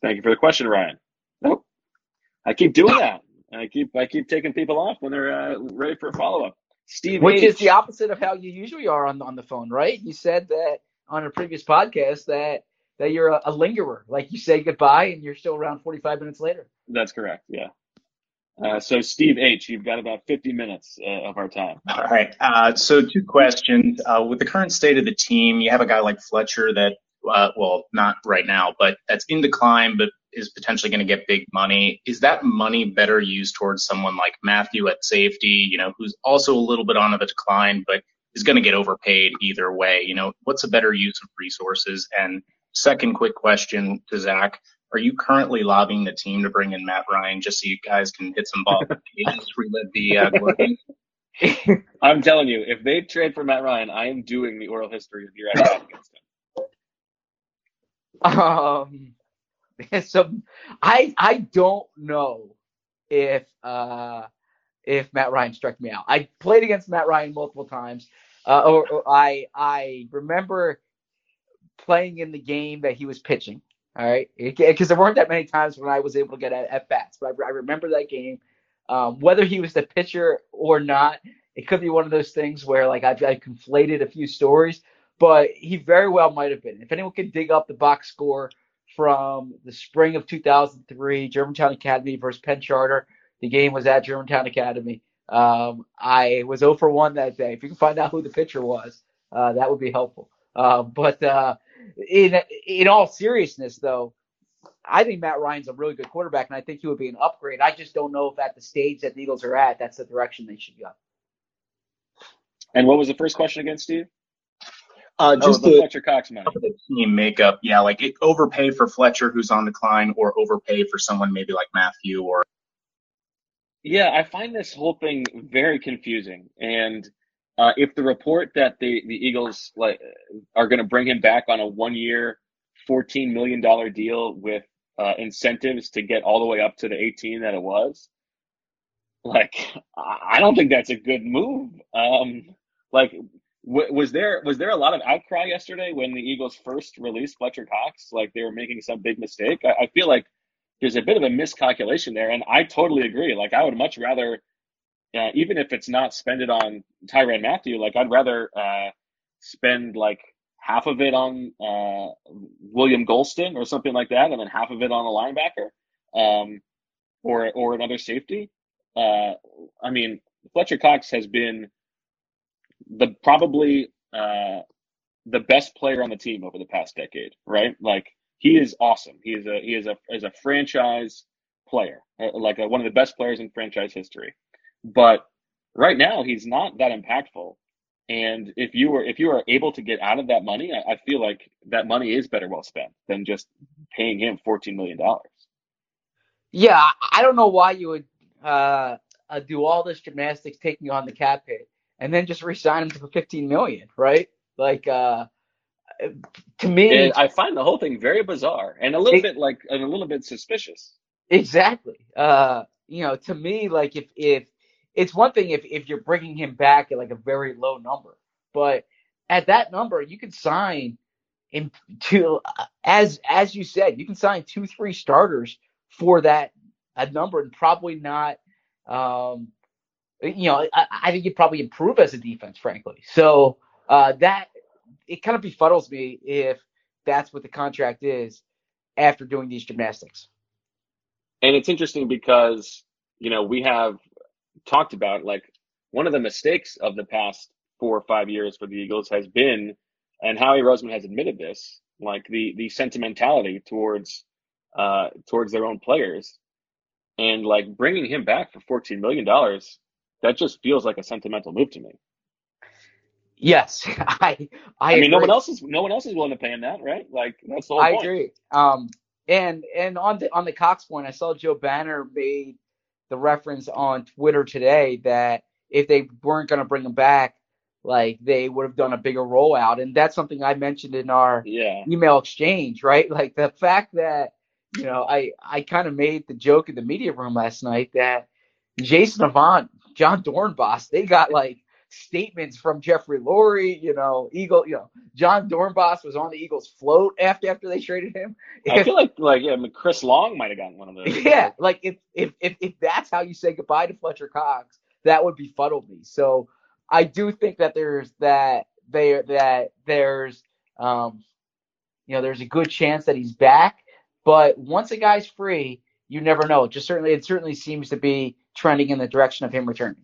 [SPEAKER 6] Thank you for the question, Ryan. Nope. I keep doing that. I keep I keep taking people off when they're uh, ready for a follow up. Steve,
[SPEAKER 4] Which
[SPEAKER 6] H.
[SPEAKER 4] is the opposite of how you usually are on on the phone, right? You said that on a previous podcast that that you're a, a lingerer, like you say goodbye and you're still around 45 minutes later.
[SPEAKER 6] That's correct. Yeah. Uh, so Steve H, you've got about 50 minutes uh, of our time.
[SPEAKER 16] All right. Uh, so two questions. Uh, with the current state of the team, you have a guy like Fletcher that, uh, well, not right now, but that's in decline, but is potentially going to get big money. Is that money better used towards someone like Mathieu at safety, you know, who's also a little bit on the decline, but is going to get overpaid either way? You know, what's a better use of resources? And second quick question to Zach. Are you currently lobbying the team to bring in Matt Ryan just so you guys can hit some balls and just relive the uh, glory?
[SPEAKER 6] I'm telling you, if they trade for Matt Ryan, I am doing the oral history of your action against him.
[SPEAKER 4] Um, so I I don't know if uh if Matt Ryan struck me out. I played against Matt Ryan multiple times. Uh, or, or I I remember playing in the game that he was pitching. All right, because there weren't that many times when I was able to get at, at bats, but I, I remember that game. Um, whether he was the pitcher or not, it could be one of those things where like I've, I conflated a few stories, but he very well might have been. If anyone can dig up the box score from the spring of 2003, Germantown Academy versus Penn Charter, the game was at Germantown Academy. Um, I was 0 for 1 that day. If you can find out who the pitcher was, uh, that would be helpful. Uh, but uh, in in all seriousness, though, I think Matt Ryan's a really good quarterback, and I think he would be an upgrade. I just don't know if at the stage that the Eagles are at, that's the direction they should go.
[SPEAKER 6] And what was the first question again, Steve?
[SPEAKER 16] Uh,
[SPEAKER 6] Oh,
[SPEAKER 16] just
[SPEAKER 6] the
[SPEAKER 16] the,
[SPEAKER 6] Fletcher Cox money.
[SPEAKER 16] the team makeup, yeah, like it, overpay for Fletcher who's on decline, or overpay for someone maybe like Mathieu or
[SPEAKER 6] Yeah, I find this whole thing very confusing. And uh, if the report that the, the Eagles like are going to bring him back on a one year, fourteen million dollar deal with uh, incentives to get all the way up to the eighteen that it was, like I I don't think that's a good move. Um, like, w- was there was there a lot of outcry yesterday when the Eagles first released Fletcher Cox? Like they were making some big mistake. I, I feel like there's a bit of a miscalculation there, and I totally agree. Like I would much rather, uh, even if it's not spend it on Tyrann Mathieu, like I'd rather uh, spend like half of it on uh, William Gholston or something like that, and then half of it on a linebacker, um, or or another safety. Uh, I mean, Fletcher Cox has been the probably uh, the best player on the team over the past decade, right? Like he is awesome. He is a he is a is a franchise player, like a, one of the best players in franchise history. But right now, he's not that impactful. And if you were if you are able to get out of that money, I, I feel like that money is better well spent than just paying him fourteen million dollars.
[SPEAKER 4] Yeah, I don't know why you would uh, uh, do all this gymnastics taking on the cap hit and then just re-sign him for 15 million, right? Like uh, to me,
[SPEAKER 6] And I find the whole thing very bizarre and a little
[SPEAKER 4] It-
[SPEAKER 6] bit like and a little bit suspicious.
[SPEAKER 4] Exactly. Uh, you know, to me, like if if it's one thing if if you're bringing him back at like a very low number, but at that number, you can sign in to as as you said, you can sign two three starters for that a number and probably not. Um, you know, I, I think you'd probably improve as a defense, frankly. So uh, that it kind of befuddles me if that's what the contract is after doing these gymnastics.
[SPEAKER 6] And it's interesting because, you know, we have talked about like one of the mistakes of the past four or five years for the Eagles has been, and Howie Roseman has admitted this, like the the sentimentality towards uh towards their own players, and like bringing him back for fourteen million dollars, that just feels like a sentimental move to me.
[SPEAKER 4] Yes, I I,
[SPEAKER 6] I, mean, no one else is no one else is willing to pay him that, right? Like that's the whole
[SPEAKER 4] I
[SPEAKER 6] point.
[SPEAKER 4] agree. Um, and and on the on the Cox point, I saw Joe Banner made the reference on Twitter today that if they weren't going to bring him back, like they would have done a bigger rollout. And that's something I mentioned in our
[SPEAKER 6] Yeah.
[SPEAKER 4] email exchange, right? Like the fact that, you know, I, I kind of made the joke in the media room last night that Jason Avant, Jon Dorenbos, they got like statements from Jeffrey Lurie, you know, Eagle, you know, Jon Dorenbos was on the Eagles float after after they traded him.
[SPEAKER 6] I feel like like yeah, Chris Long might have gotten one of those.
[SPEAKER 4] Yeah, like if if if if that's how you say goodbye to Fletcher Cox, that would befuddle me. So I do think that there's that there that there's um you know there's a good chance that he's back, but once a guy's free, you never know. It just certainly it certainly seems to be trending in the direction of him returning.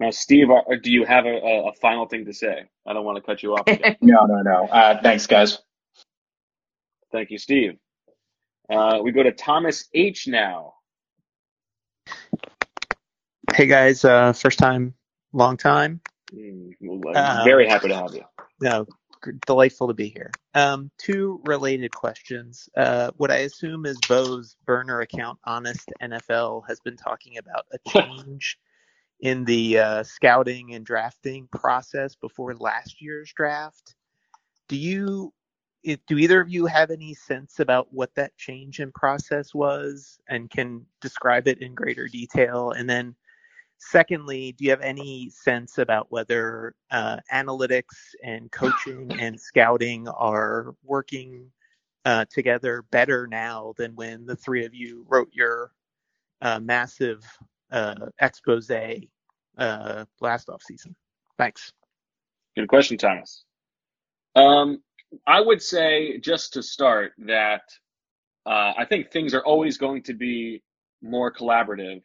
[SPEAKER 6] Now, Steve, are, do you have a, a, a final thing to say? I don't want to cut you off.
[SPEAKER 16] No, no, no. Uh, thanks, guys.
[SPEAKER 6] Thank you, Steve. Uh, we go to Thomas H now.
[SPEAKER 17] Hey guys, uh, first time, long time.
[SPEAKER 6] Mm, I'm
[SPEAKER 17] Um,
[SPEAKER 6] very happy to have you.
[SPEAKER 17] No, g- delightful to be here. Um, two related questions. Uh, what I assume is Bo's burner account, Honest NFL, has been talking about a change in the uh, scouting and drafting process before last year's draft. Do you, do either of you have any sense about what that change in process was, and can describe it in greater detail? And then Secondly, do you have any sense about whether uh, analytics and coaching and scouting are working uh, together better now than when the three of you wrote your uh, massive uh, expose uh, last off season? Thanks.
[SPEAKER 6] Good question, Thomas. Um, I would say just to start that uh, I think things are always going to be more collaborative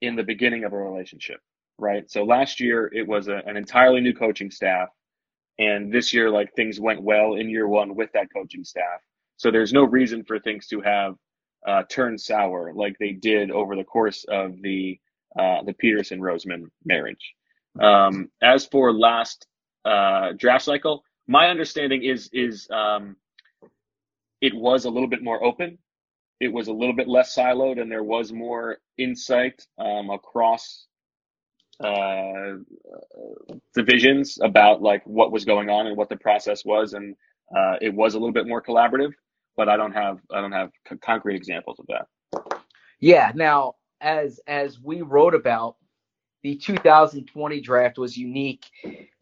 [SPEAKER 6] in the beginning of a relationship, right? So last year it was a, an entirely new coaching staff, and this year like things went well in year one with that coaching staff. So there's no reason for things to have uh, turned sour like they did over the course of the uh, the Pederson Roseman marriage. Um, as for last uh, draft cycle, my understanding is is um, it was a little bit more open. It was a little bit less siloed, and there was more insight um, across uh, divisions about like what was going on and what the process was, and uh, it was a little bit more collaborative. But I don't have I don't have c- concrete examples of that.
[SPEAKER 4] Yeah. Now, as as we wrote about, the 2020 draft was unique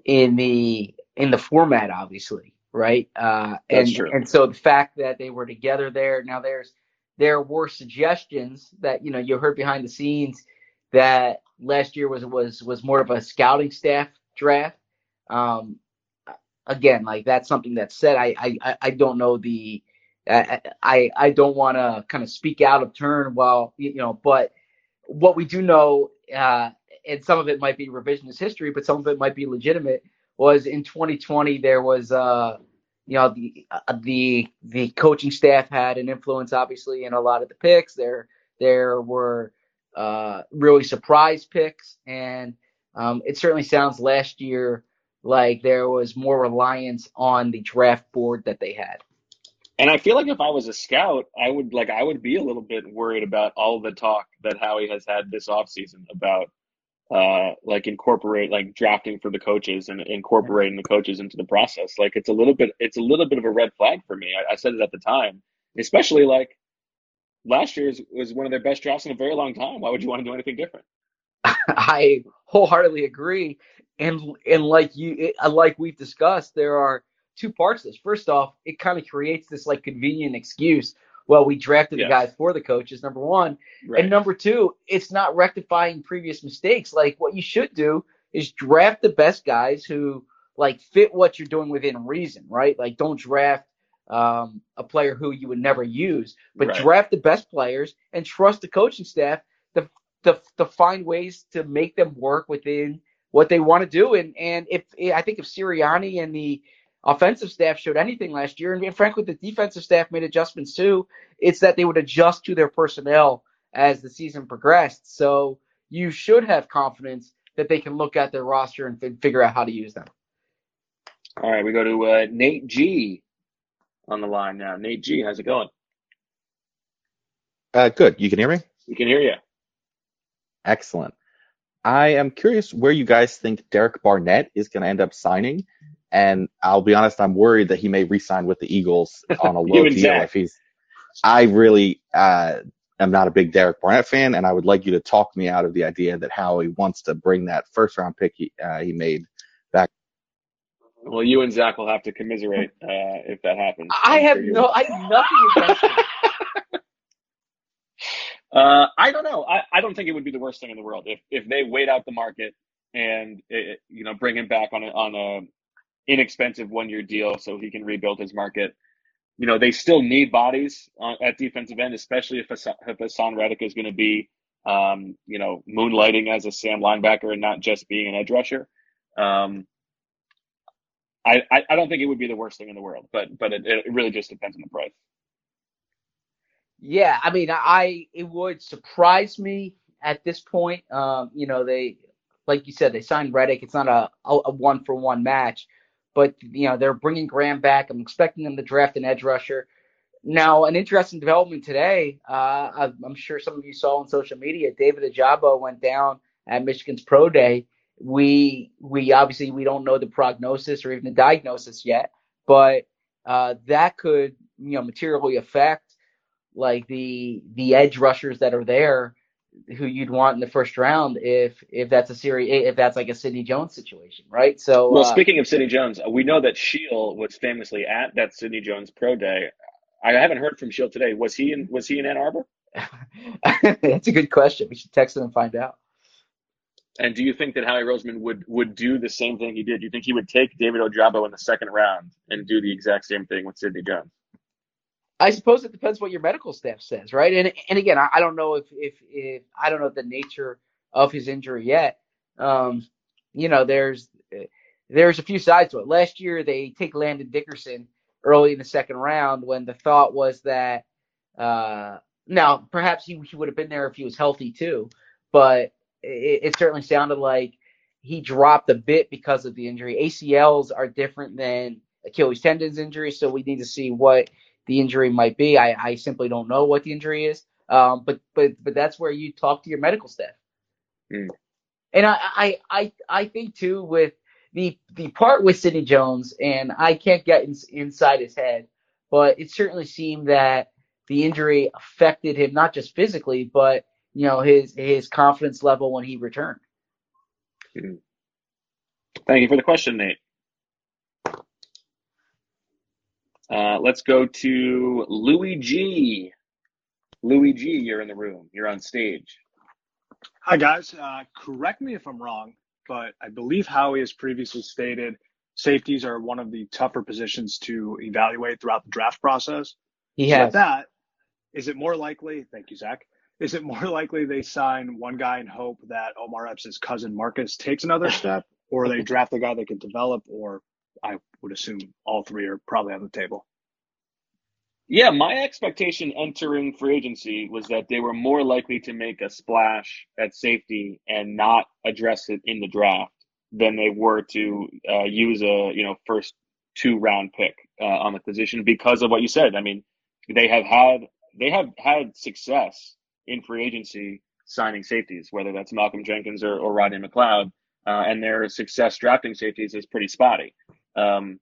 [SPEAKER 4] in the in the format, obviously, right? Uh, and
[SPEAKER 6] That's true.
[SPEAKER 4] and so the fact that they were together there. Now, there's there were suggestions that you know you heard behind the scenes that last year was was was more of a scouting staff draft. Um, again, like that's something that's said. I I- I don't know the I I, don't want to kind of speak out of turn while you know, but what we do know, uh, and some of it might be revisionist history, but some of it might be legitimate. Was in 2020 there was uh you know the uh, the the coaching staff had an influence obviously in a lot of the picks. There there were uh really surprise picks, and um, it certainly sounds last year like there was more reliance on the draft board that they had.
[SPEAKER 6] And I feel like if I was a scout, I would like I would be a little bit worried about all the talk that Howie has had this offseason about uh like incorporate like drafting for the coaches and incorporating the coaches into the process. Like it's a little bit it's a little bit of a red flag for me. I, I said it at the time, especially like last year's was one of their best drafts in a very long time. Why would you want to do anything different?
[SPEAKER 4] I wholeheartedly agree, and and like you, it, like we've discussed, there are two parts to this. First off, it kind of creates this like convenient excuse. Well, we drafted the guys for the coaches. Number one,
[SPEAKER 6] Right.
[SPEAKER 4] and number two, it's not rectifying previous mistakes. Like what you should do is draft the best guys who like fit what you're doing within reason, right? Like don't draft um, a player who you would never use, but
[SPEAKER 6] Right.
[SPEAKER 4] draft the best players and trust the coaching staff to to to find ways to make them work within what they want to do. And and if I think if Sirianni and the offensive staff showed anything last year, and frankly the defensive staff made adjustments too, it's that they would adjust to their personnel as the season progressed. So you should have confidence that they can look at their roster and fi- figure out how to use them.
[SPEAKER 6] All right, we go to uh, Nate G on the line now. Nate G, how's it going?
[SPEAKER 18] Uh, good. You can hear me?
[SPEAKER 6] We can hear you.
[SPEAKER 18] Excellent. I am curious where you guys think Derek Barnett is going to end up signing. And I'll be honest, I'm worried that he may re-sign with the Eagles on a low and deal if he's. I really uh, am not a big Derek Barnett fan, and I would like you to talk me out of the idea that Howie wants to bring that first round pick he, uh, he made back.
[SPEAKER 6] Well, you and Zach will have to commiserate uh, if that happens.
[SPEAKER 4] I
[SPEAKER 6] I'm
[SPEAKER 4] have
[SPEAKER 6] sure
[SPEAKER 4] no. I have nothing against him.
[SPEAKER 6] Uh, I don't know. I, I don't think it would be the worst thing in the world if if they wait out the market and eh, you know bring him back on a on a inexpensive one year deal so he can rebuild his market. You know they still need bodies on, at defensive end, especially if Haason, if Haason Reddick is going to be um, you know moonlighting as a Sam linebacker and not just being an edge rusher. Um, I, I I don't think it would be the worst thing in the world, but but it, it really just depends on the price.
[SPEAKER 4] Yeah, I mean, I it would surprise me at this point. Um, you know, they like you said, they signed Reddick. It's not a a one for one match, but you know they're bringing Graham back. I'm expecting them to draft an edge rusher. Now, an interesting development today. Uh, I'm sure some of you saw on social media. David Ojabo went down at Michigan's pro day. We we obviously we don't know the prognosis or even the diagnosis yet, but uh, that could you know materially affect like the the edge rushers that are there who you'd want in the first round if if that's a series if that's like a Sidney Jones situation, right? So
[SPEAKER 6] Well,
[SPEAKER 4] uh,
[SPEAKER 6] speaking of Sidney Jones, we know that Sheil was famously at that Sidney Jones pro day. I haven't heard from Sheil today. Was he in Was he in Ann Arbor?
[SPEAKER 4] that's a good question. We should text him and find out.
[SPEAKER 6] And do you think that Howie Roseman would would do the same thing he did? Do you think he would take David Ojabo in the second round and do the exact same thing with Sidney Jones?
[SPEAKER 4] I suppose it depends what your medical staff says, right? And and again, I, I don't know if, if if I don't know the nature of his injury yet. Um, you know, there's there's a few sides to it. Last year they take Landon Dickerson early in the second round when the thought was that uh, now perhaps he he would have been there if he was healthy too, but it, it certainly sounded like he dropped a bit because of the injury. ACLs are different than Achilles tendons injury, so we need to see what the injury might be. I, I simply don't know what the injury is. Um, but but but that's where you talk to your medical staff. And I, I I I think too with the the part with Sidney Jones, and I can't get in, inside his head, but it certainly seemed that the injury affected him not just physically, but you know his his confidence level when he returned.
[SPEAKER 6] Thank you for the question, Nate. Uh, let's go to Louis G. Louis G, you're in the room. You're on stage.
[SPEAKER 19] Hi, guys. Uh, correct me if I'm wrong, but I believe Howie has previously stated safeties are one of the tougher positions to evaluate throughout the draft process.
[SPEAKER 4] He
[SPEAKER 19] So
[SPEAKER 4] has.
[SPEAKER 19] With that, is it more likely, thank you, Zach, is it more likely they sign one guy and hope that Omar Epps' cousin Marcus takes another step, or they draft a guy they can develop, or I would assume all three are probably on the table?
[SPEAKER 6] Yeah, my expectation entering free agency was that they were more likely to make a splash at safety and not address it in the draft than they were to uh, use a you know first two round pick uh, on the position because of what you said. I mean, they have had they have had success in free agency signing safeties, whether that's Malcolm Jenkins or, or Rodney McLeod, uh, and their success drafting safeties is pretty spotty. Um,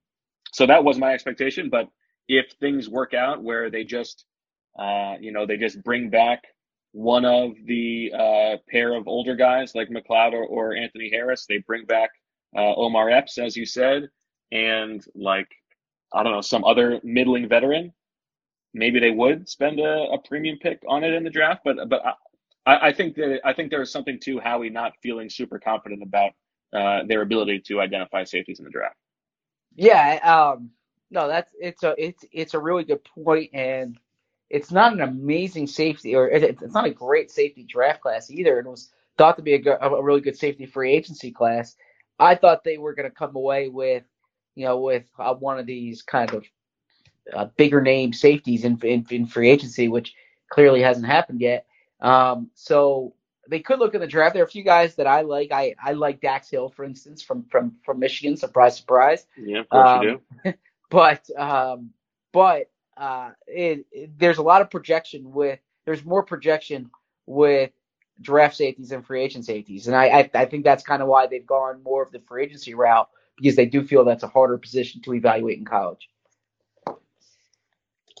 [SPEAKER 6] so that was my expectation, but if things work out where they just, uh, you know, they just bring back one of the uh, pair of older guys like McLeod or, or Anthony Harris, they bring back uh, Omar Epps, as you said, and like I don't know some other middling veteran, maybe they would spend a, a premium pick on it in the draft. But but I, I think that I think there is something to Howie not feeling super confident about uh, their ability to identify safeties in the draft.
[SPEAKER 4] Yeah, um, no, that's it's a it's it's a really good point, and it's not an amazing safety, or it, it's not a great safety draft class either. It was thought to be a, go- a really good safety free agency class. I thought they were going to come away with, you know, with uh, one of these kind of uh, bigger name safeties in, in in free agency, which clearly hasn't happened yet. Um, so they could look at the draft. There are a few guys that I like. I, I like Dax Hill, for instance, from from from Michigan. Surprise, surprise.
[SPEAKER 6] Yeah, of course you
[SPEAKER 4] Um,
[SPEAKER 6] do.
[SPEAKER 4] but um, but uh, it, it- there's a lot of projection with there's more projection with draft safeties and free agent safeties. And I, I, I think that's kind of why they've gone more of the free agency route because they do feel that's a harder position to evaluate in college.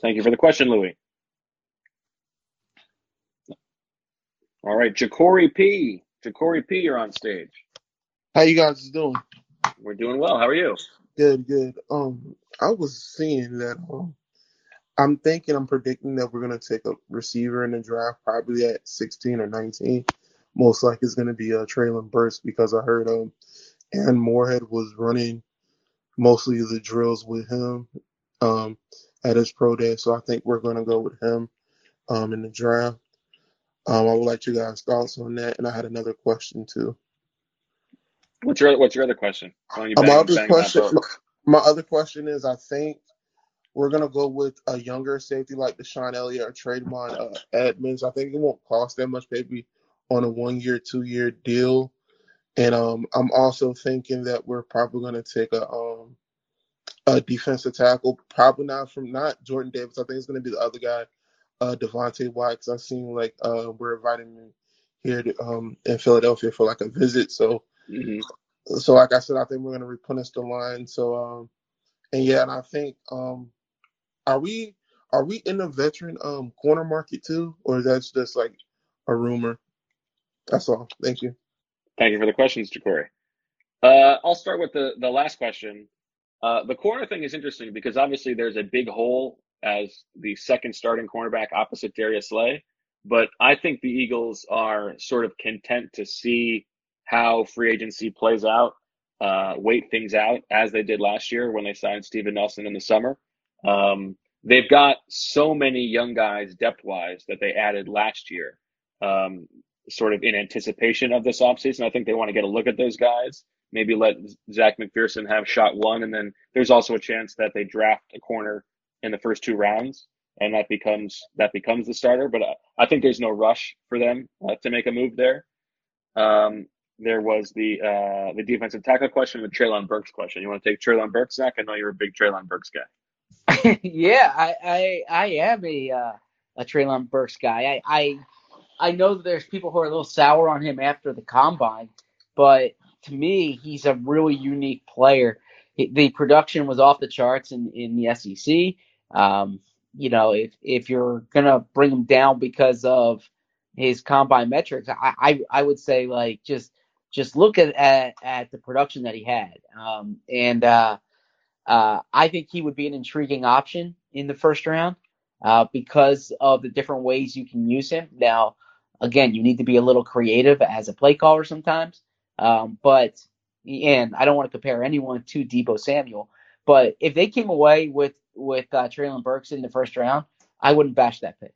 [SPEAKER 6] Thank you for the question, Louis. All right, Jacory P. Jacory P, you're on stage.
[SPEAKER 20] How you guys doing?
[SPEAKER 6] We're doing well. How are you?
[SPEAKER 20] Good, good. Um, I was seeing that. Um, I'm thinking, I'm predicting that we're gonna take a receiver in the draft, probably at 16 or 19. Most likely it's gonna be uh, Treylon Burks because I heard um, Aaron Moorehead was running mostly the drills with him um at his pro day, so I think we're gonna go with him um in the draft. Um, I would like you guys' thoughts on that, and I had another question too.
[SPEAKER 6] What's your What's your other question? Why don't you
[SPEAKER 20] Uh, my
[SPEAKER 6] bang,
[SPEAKER 20] other
[SPEAKER 6] bang that
[SPEAKER 20] question, my, my other question is, I think we're gonna go with a younger safety like DeShon Elliott or Trademark uh, Edmunds. I think it won't cost that much, maybe on a one year, two year deal. And um, I'm also thinking that we're probably gonna take a um a defensive tackle, probably not from not Jordan Davis. I think it's gonna be the other guy, uh, Devonte Wyatt, because I've seen like uh we're inviting him here to, um in Philadelphia for like a visit. So
[SPEAKER 6] hmm
[SPEAKER 20] so like I said, I think we're gonna replenish the line. So um and yeah, and I think um are we are we in the veteran um corner market too, or that's just like a rumor? That's all. Thank you.
[SPEAKER 6] Thank you for the questions, Jacory. Uh, I'll start with the the last question. Uh, the corner thing is interesting because obviously there's a big hole as the second starting cornerback opposite Darius Slay, but I think the Eagles are sort of content to see how free agency plays out, uh, wait things out as they did last year when they signed Steven Nelson in the summer. Um, they've got so many young guys depth wise that they added last year, um, sort of in anticipation of this offseason. I think they want to get a look at those guys, maybe let Zech McPhearson have shot one. And then there's also a chance that they draft a corner in the first two rounds and that becomes, that becomes the starter. But I, I think there's no rush for them uh, to make a move there. Um, there was the uh, the defensive tackle question, the Treylon Burks question. You want to take Treylon Burks, Zach? I know you're a big Treylon Burks guy.
[SPEAKER 4] yeah, I, I I am a uh, a Treylon Burks guy. I, I I know that there's people who are a little sour on him after the combine, but to me, he's a really unique player. The production was off the charts in, in the SEC. Um, you know, if if you're gonna bring him down because of his combine metrics, I I, I would say like just just look at, at at the production that he had. Um, and uh, uh, I think he would be an intriguing option in the first round uh, because of the different ways you can use him. Now, again, you need to be a little creative as a play caller sometimes. Um, but and I don't want to compare anyone to Deebo Samuel, but if they came away with with uh, Treylon Burks in the first round, I wouldn't bash that pick.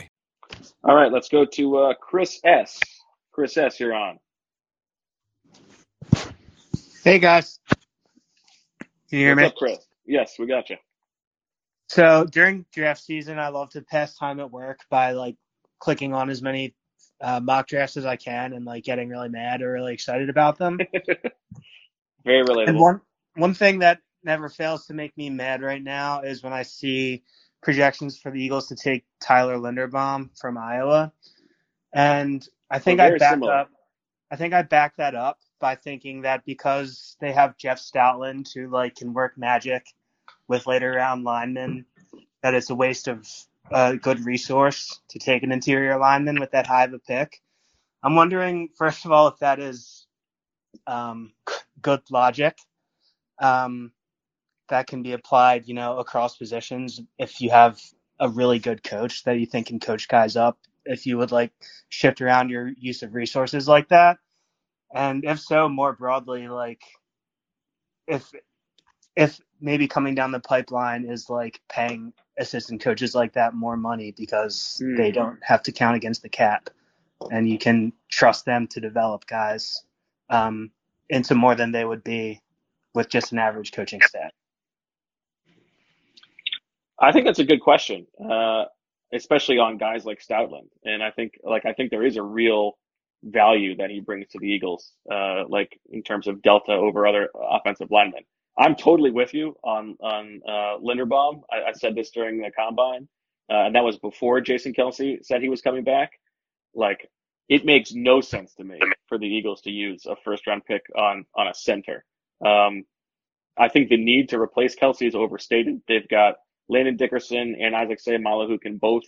[SPEAKER 6] All right, let's go to uh, Chris S. Chris S. You're on.
[SPEAKER 21] Hey guys, can you hear
[SPEAKER 6] What's
[SPEAKER 21] me?
[SPEAKER 6] up, Chris? Yes, we got you.
[SPEAKER 21] So during draft season, I love to pass time at work by like clicking on as many uh, mock drafts as I can and like getting really mad or really excited about them.
[SPEAKER 6] Very
[SPEAKER 21] and
[SPEAKER 6] relatable.
[SPEAKER 21] one one thing that never fails to make me mad right now is when I see projections for the Eagles to take Tyler Linderbaum from Iowa, and I think
[SPEAKER 6] We're
[SPEAKER 21] I
[SPEAKER 6] very
[SPEAKER 21] back
[SPEAKER 6] similar.
[SPEAKER 21] up. I think I back that up by thinking that because they have Jeff Stoutland who like can work magic with later round linemen, that it's a waste of a good resource to take an interior lineman with that high of a pick. I'm wondering, first of all, if that is um, good logic um, that can be applied, you know, across positions. If you have a really good coach that you think can coach guys up, if you would like shift around your use of resources like that, and if so, more broadly, like if if maybe coming down the pipeline is like paying assistant coaches like that more money because
[SPEAKER 6] Hmm.
[SPEAKER 21] they don't have to count against the cap and you can trust them to develop guys um, into more than they would be with just an average coaching staff.
[SPEAKER 6] I think that's a good question, uh, especially on guys like Stoutland. And I think, like, I think there is a real value that he brings to the Eagles, uh, like in terms of delta over other offensive linemen. I'm totally with you on on uh, Linderbaum. I, I said this during the combine, uh, and that was before Jason Kelce said he was coming back. Like, it makes no sense to me for the Eagles to use a first round pick on on a center. Um, I think the need to replace Kelsey is overstated. They've got Landon Dickerson and Isaac Seumalo who can both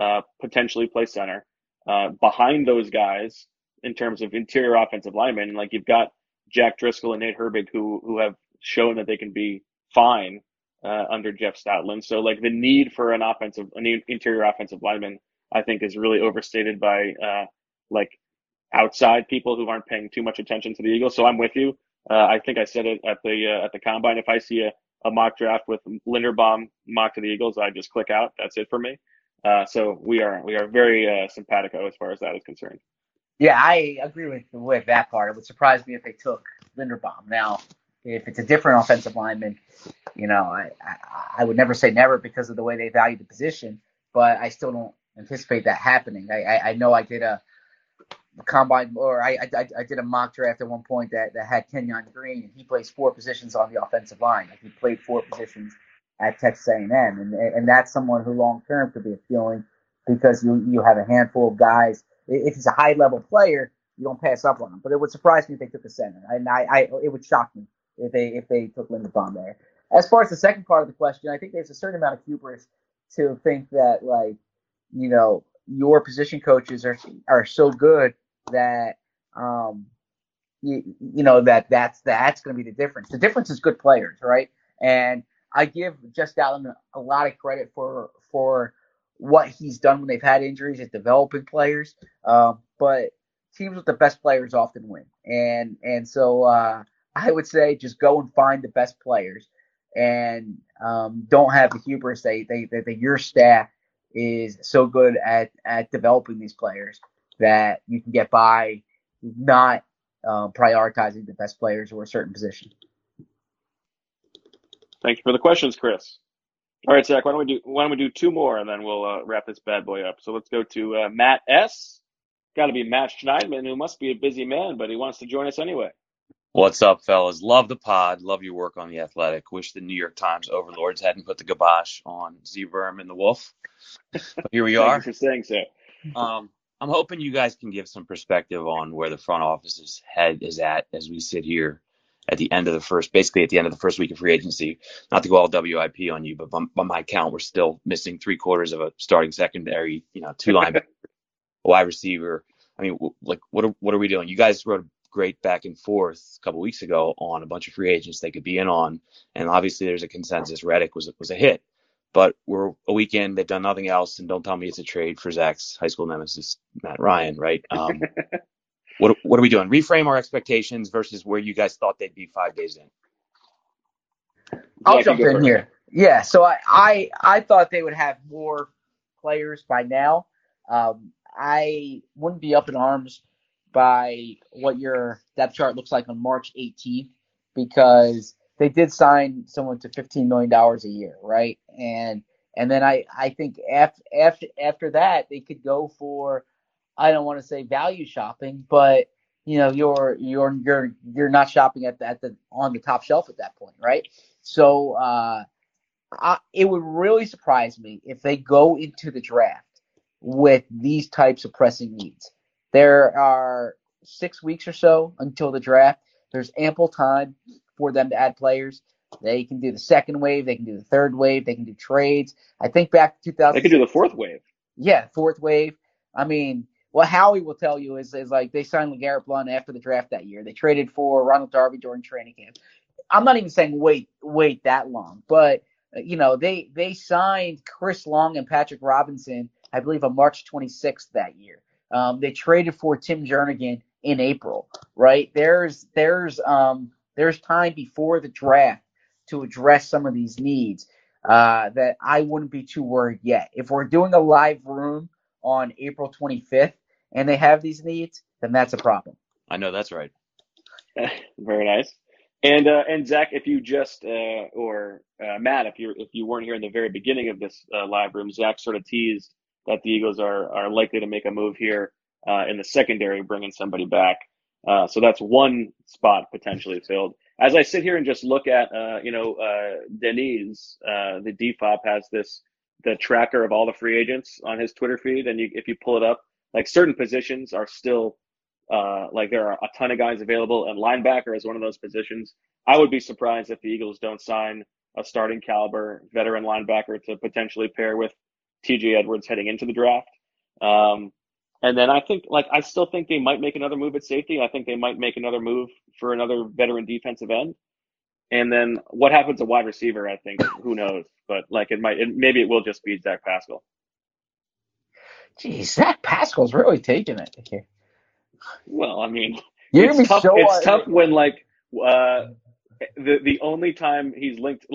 [SPEAKER 6] uh, potentially play center. Uh, behind those guys, in terms of interior offensive linemen, like you've got Jack Driscoll and Nate Herbig who who have shown that they can be fine uh, under Jeff Stoutland. So like the need for an offensive, an interior offensive lineman, I think is really overstated by uh, like outside people who aren't paying too much attention to the Eagles. So I'm with you. Uh, I think I said it at the uh, at the combine. If I see a, a mock draft with Linderbaum mock to the Eagles, I just click out. That's it for me. Uh, so we are we are very uh, simpatico as far as that is concerned.
[SPEAKER 4] Yeah, I agree with with that part. It would surprise me if they took Linderbaum. Now, if it's a different offensive lineman, you know, I, I I would never say never because of the way they value the position, but I still don't anticipate that happening. I I, I know I did a combine or I, I I did a mock draft at one point that, that had Kenyon Green and he plays four positions on the offensive line. Like he played four positions at Texas A&M and and that's someone who long term could be appealing because you you have a handful of guys. If he's a high level player, you don't pass up on him. But it would surprise me if they took a center, and I, I it would shock me if they if they took Linderbaum there. As far as the second part of the question, I think there's a certain amount of hubris to think that like you know your position coaches are are so good that um you, you know that that's that's going to be the difference. The difference is good players, right? And I give Just Allen a lot of credit for for what he's done when they've had injuries at developing players. Um, but teams with the best players often win, and and so uh, I would say just go and find the best players, and um, don't have the hubris that they, that, that your staff is so good at at developing these players that you can get by not um, prioritizing the best players or a certain position.
[SPEAKER 6] Thank you for the questions, Chris. All right, Zach, why don't we do why don't we do two more and then we'll uh, wrap this bad boy up. So let's go to uh, Matt S. Got to be Matt Schneidman, who must be a busy man, but he wants to join us anyway.
[SPEAKER 22] What's up, fellas? Love the pod. Love your work on the Athletic. Wish the New York Times overlords hadn't put the kibosh on Z Verm and the Wolf. But here we are.
[SPEAKER 6] you for saying so.
[SPEAKER 22] Um, I'm hoping you guys can give some perspective on where the front office's head is at as we sit here at the end of the first, basically at the end of the first week of free agency. Not to go all WIP on you, but by, by my count, we're still missing three quarters of a starting secondary, you know, two linebackers, wide receiver. I mean, like, what are, what are we doing? You guys wrote a great back and forth a couple weeks ago on a bunch of free agents they could be in on, and obviously there's a consensus. Reddick was was a hit, but we're a weekend. They've done nothing else, and don't tell me it's a trade for Zach's high school nemesis Matt Ryan, right? Um, what what are we doing? Reframe our expectations versus where you guys thought they'd be five days in.
[SPEAKER 4] I'll
[SPEAKER 6] Zach, you
[SPEAKER 4] jump in
[SPEAKER 6] first.
[SPEAKER 4] here. Yeah, so I, I I thought they would have more players by now. Um, I wouldn't be up in arms by what your depth chart looks like on March 18th because they did sign someone to 15 million dollars a year, right? And and then I I think after after after that they could go for I don't want to say value shopping, but you know you're you're you're you're not shopping at the, at the on the top shelf at that point, right? So uh, I, it would really surprise me if they go into the draft with these types of pressing needs. There are six weeks or so until the draft. There's ample time for them to add players. They can do the second wave. They can do the third wave. They can do trades. I think back to 2000.
[SPEAKER 6] They could do the fourth wave.
[SPEAKER 4] Yeah, fourth wave. I mean, what Howie will tell you is, is like they signed LeGarrette Blunt after the draft that year. They traded for Ronald Darby during training camp. I'm not even saying wait wait that long, but you know they they signed Chris Long and Patrick Robinson, I believe, on March 26th that year. Um, they traded for Tim Jernigan in April, right? There's there's um there's time before the draft to address some of these needs uh, that I wouldn't be too worried yet. If we're doing a live room on April 25th and they have these needs, then that's a problem.
[SPEAKER 22] I know that's right.
[SPEAKER 6] Very nice. And uh, and Zach, if you just uh, or uh, Matt, if you if you weren't here in the very beginning of this uh, live room, Zach sort of teased that the Eagles are are likely to make a move here uh, in the secondary, bringing somebody back. Uh, so that's one spot potentially filled. As I sit here and just look at, uh, you know, uh, Denise, uh, the DFOP has this the tracker of all the free agents on his Twitter feed, and you, if you pull it up, like certain positions are still uh, like there are a ton of guys available, and linebacker is one of those positions. I would be surprised if the Eagles don't sign a starting caliber veteran linebacker to potentially pair with TJ Edwards heading into the draft. Um, and then I think, like, I still think they might make another move at safety. I think they might make another move for another veteran defensive end. And then what happens to wide receiver? I think who knows, but like it might, it, maybe it will just be Zach Pascal.
[SPEAKER 4] Geez, Zach Pascal's really taking it here.
[SPEAKER 6] Well, I mean,
[SPEAKER 4] You're
[SPEAKER 6] it's tough.
[SPEAKER 4] so
[SPEAKER 6] it's tough when like uh, the the only time he's linked,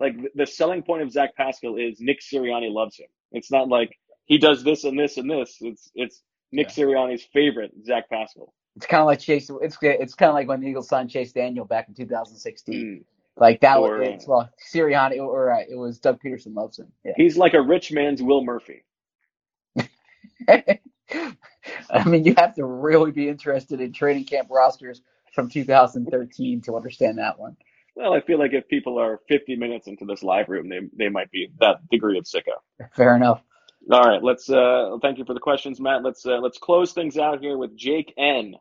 [SPEAKER 6] like the selling point of Zach Pascal is Nick Sirianni loves him. It's not like he does this and this and this. It's it's Nick Sirianni's favorite, Zach Pascal.
[SPEAKER 4] It's kind of like Chase. It's it's kind of like when the Eagles signed Chase Daniel back in 2016. Like that
[SPEAKER 6] Or,
[SPEAKER 4] was it's, well Sirianni or uh, it was Doug Pederson loves him. Yeah.
[SPEAKER 6] He's like a rich man's Will Murphy.
[SPEAKER 4] I mean, you have to really be interested in training camp rosters from 2013 to understand that one.
[SPEAKER 6] Well, I feel like if people are 50 minutes into this live room, they they might be that degree of sicko.
[SPEAKER 4] Fair enough.
[SPEAKER 6] All right, let's. Uh, thank you for the questions, Matt. Let's uh, let's close things out here with Jake N.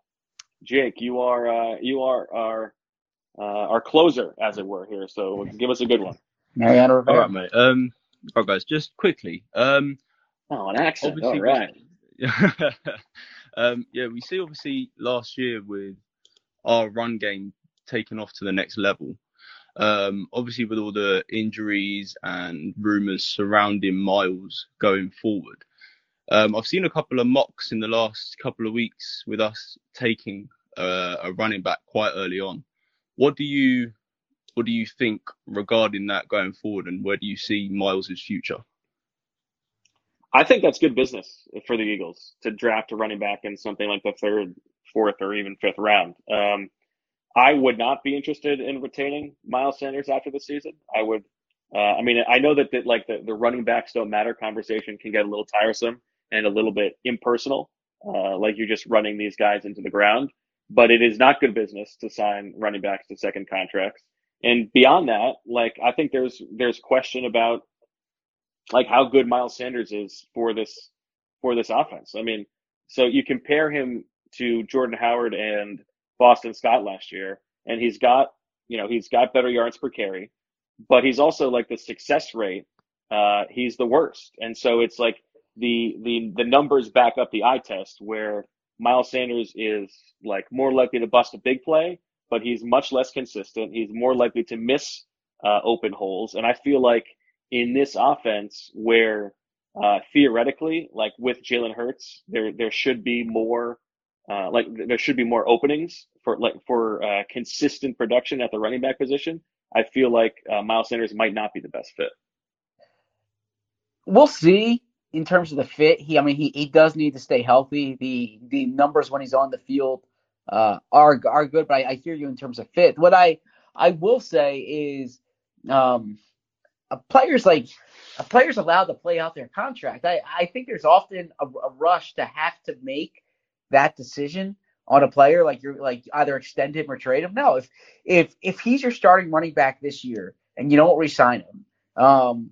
[SPEAKER 6] Jake, you are uh, you are our uh, our closer, as it were, here. So give us a good one.
[SPEAKER 4] Mariano Rivera.
[SPEAKER 23] right, mate. Um, all right, guys. Just quickly. Um,
[SPEAKER 6] oh, an accent. All right.
[SPEAKER 23] we- um, yeah, we see obviously last year with our run game taken off to the next level. Um, obviously with all the injuries and rumours surrounding Miles going forward. Um, I've seen a couple of mocks in the last couple of weeks with us taking uh, a running back quite early on. What do you what do you think regarding that going forward, and where do you see Miles's future?
[SPEAKER 6] I think that's good business for the Eagles to draft a running back in something like the third, fourth, or even fifth round. Um, I would not be interested in retaining Miles Sanders after the season. I would. Uh, I mean, I know that, that like the, the running backs don't matter conversation can get a little tiresome and a little bit impersonal, uh, like you're just running these guys into the ground. But it is not good business to sign running backs to second contracts. And beyond that, like I think there's there's question about like how good Miles Sanders is for this for this offense. I mean, so you compare him to Jordan Howard and Boston Scott last year, and he's got you know he's got better yards per carry, but he's also like the success rate. Uh, he's the worst, and so it's like the the the numbers back up the eye test where Miles Sanders is like more likely to bust a big play, but he's much less consistent. He's more likely to miss uh, open holes, and I feel like in this offense where uh, theoretically, like with Jalen Hurts, there there should be more, uh, like there should be more openings for like for uh, consistent production at the running back position. I feel like uh, Miles Sanders might not be the best fit.
[SPEAKER 4] We'll see. in terms of the fit, he I mean he, he does need to stay healthy. The the numbers when he's on the field uh, are are good, but I, I hear you in terms of fit. What I I will say is um, a players like a player's allowed to play out their contract. I, I think there's often a, a rush to have to make that decision on a player like you're like either extend him or trade him. No, if if if he's your starting running back this year and you don't resign him, um,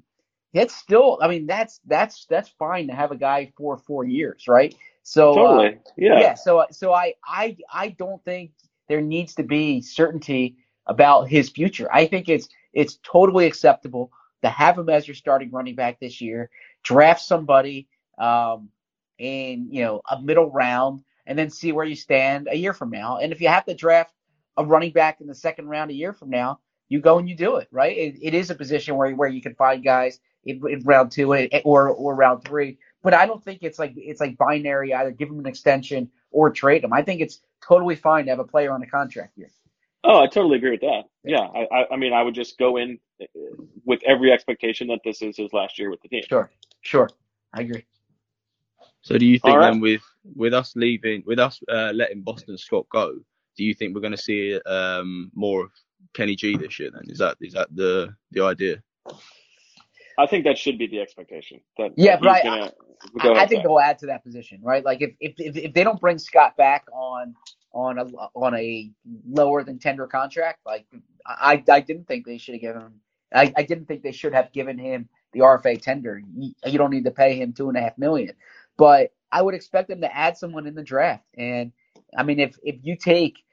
[SPEAKER 4] that's still I mean that's that's that's fine to have a guy for four years, right? So
[SPEAKER 6] Totally.
[SPEAKER 4] uh,
[SPEAKER 6] Yeah.
[SPEAKER 4] yeah. So so I I I don't think there needs to be certainty about his future. I think it's it's totally acceptable to have him as your starting running back this year. Draft somebody um, in you know a middle round, and then see where you stand a year from now. And if you have to draft a running back in the second round a year from now, you go and you do it. Right? It, it is a position where where you can find guys in, in round two eh, or or round three. But I don't think it's like it's like binary. Either give him an extension or trade him. I think it's totally fine to have a player on a contract here.
[SPEAKER 6] Oh, I totally agree with that. Yeah, I, I, I mean, I would just go in uh, with every expectation that this is his last year with the team.
[SPEAKER 4] Sure, sure, I agree.
[SPEAKER 23] So do you think
[SPEAKER 6] All right.
[SPEAKER 23] then with with us leaving, with us uh, letting Boston Scott go, do you think we're going to see um, more of Kenny G this year? Then is that is that the the idea?
[SPEAKER 6] I think that should be the expectation. That
[SPEAKER 4] Yeah,
[SPEAKER 6] that
[SPEAKER 4] but I,
[SPEAKER 6] gonna,
[SPEAKER 4] I,
[SPEAKER 6] go
[SPEAKER 4] I think
[SPEAKER 6] Zach.
[SPEAKER 4] they'll add to that position, right? Like if if if, if they don't bring Scott back on on a on a lower than tender contract, like I I didn't think they should have given him. I, I didn't think they should have given him the RFA tender. You, you don't need to pay him two and a half million, but I would expect them to add someone in the draft. And I mean, if if you take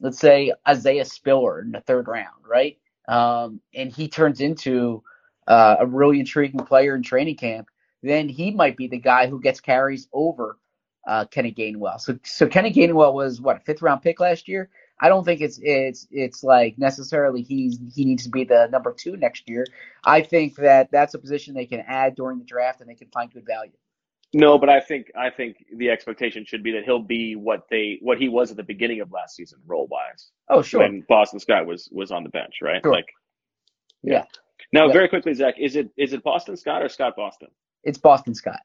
[SPEAKER 4] let's say Isaiah Spiller in the third round, right? Um, and he turns into uh, a really intriguing player in training camp, then he might be the guy who gets carries over uh, Kenny Gainwell. So, so Kenny Gainwell was what a fifth round pick last year. I don't think it's it's it's like necessarily he's he needs to be the number two next year. I think that that's a position they can add during the draft and they can find good value.
[SPEAKER 6] No, but I think I think the expectation should be that he'll be what they what he was at the beginning of last season, role wise.
[SPEAKER 4] Oh, sure.
[SPEAKER 6] When Boston Scott was was on the bench, right?
[SPEAKER 4] Sure.
[SPEAKER 6] Like
[SPEAKER 4] Yeah,
[SPEAKER 6] now,
[SPEAKER 4] Yeah.
[SPEAKER 6] very quickly, Zach, is it is it Boston Scott or Scott Boston?
[SPEAKER 4] it's Boston Scott.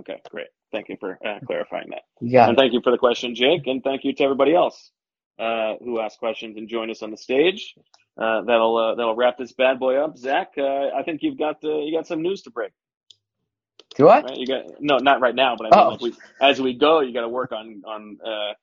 [SPEAKER 6] Okay, great. Thank you for uh, clarifying that.
[SPEAKER 4] Yeah.
[SPEAKER 6] and thank you for the question, Jake, and thank you to everybody else uh, who asked questions and joined us on the stage. Uh, that'll uh, that'll wrap this bad boy up. Zach, uh, I think you've got uh, you got some news to break.
[SPEAKER 4] Do I?
[SPEAKER 6] Right? You got no, not right now, but I mean,
[SPEAKER 4] Oh.
[SPEAKER 6] like we, as we go, you got to work on on uh,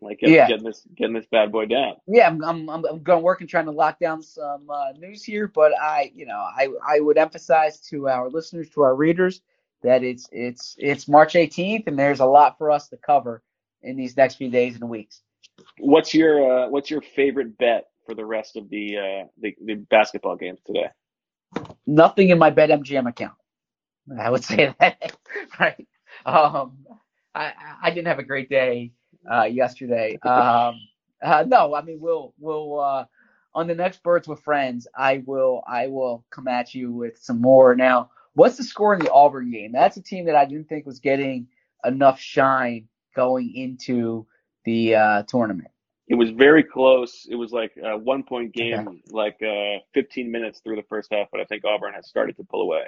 [SPEAKER 6] like getting,
[SPEAKER 4] Yeah.
[SPEAKER 6] getting this getting this bad boy down.
[SPEAKER 4] Yeah, I'm I'm I'm, I'm going to work and trying to lock down some uh, news here, but I you know I I would emphasize to our listeners, to our readers, that it's it's it's March 18th, and there's a lot for us to cover in these next few days and weeks.
[SPEAKER 6] What's your uh, what's your favorite bet for the rest of the uh, the, the basketball games today?
[SPEAKER 4] Nothing in my BetMGM account. I would say that, right? Um, I I didn't have a great day uh, yesterday. Um, uh, no, I mean we'll we'll uh, on the next Birds with Friends. I will I will come at you with some more. Now, what's the score in the Auburn game? That's a team that I didn't think was getting enough shine going into the uh, tournament.
[SPEAKER 6] It was very close. It was like a one point game, like uh, 15 minutes through the first half, but I think Auburn has started to pull away.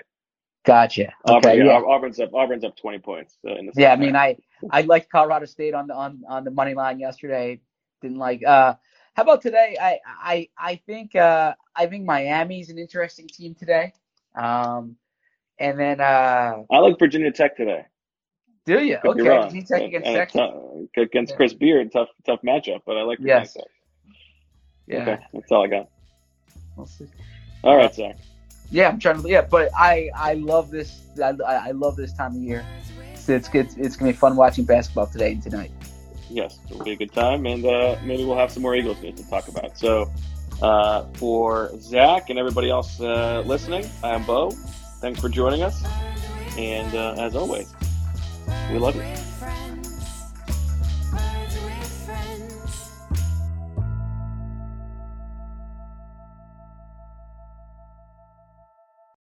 [SPEAKER 4] Gotcha.
[SPEAKER 6] Auburn,
[SPEAKER 4] Okay,
[SPEAKER 6] yeah,
[SPEAKER 4] yeah.
[SPEAKER 6] Auburn's up. Auburn's up 20 points uh, in the
[SPEAKER 4] Yeah, I mean,
[SPEAKER 6] half.
[SPEAKER 4] I I liked Colorado State on the on on the money line yesterday. Didn't like. Uh, how about today? I I I think uh I think Miami's an interesting team today. Um, and then uh,
[SPEAKER 6] I like Virginia Tech today.
[SPEAKER 4] do you?
[SPEAKER 6] Could
[SPEAKER 4] Okay. Virginia Tech against
[SPEAKER 6] and
[SPEAKER 4] Texas.
[SPEAKER 6] tough- against Chris Beard, tough tough matchup, but I like Virginia
[SPEAKER 4] Yes.
[SPEAKER 6] Tech.
[SPEAKER 4] Yeah.
[SPEAKER 6] Okay, that's all I got.
[SPEAKER 4] We'll see.
[SPEAKER 6] All right, Zach.
[SPEAKER 4] Yeah, I'm trying to. Yeah, but I I love this. I I love this time of year. It's it's. It's gonna be fun watching basketball today and tonight.
[SPEAKER 6] Yes, it'll be a good time, and uh, maybe we'll have some more Eagles news to talk about. So, uh, for Zach and everybody else uh, listening, I'm Bo. Thanks for joining us, and uh, as always, we love you.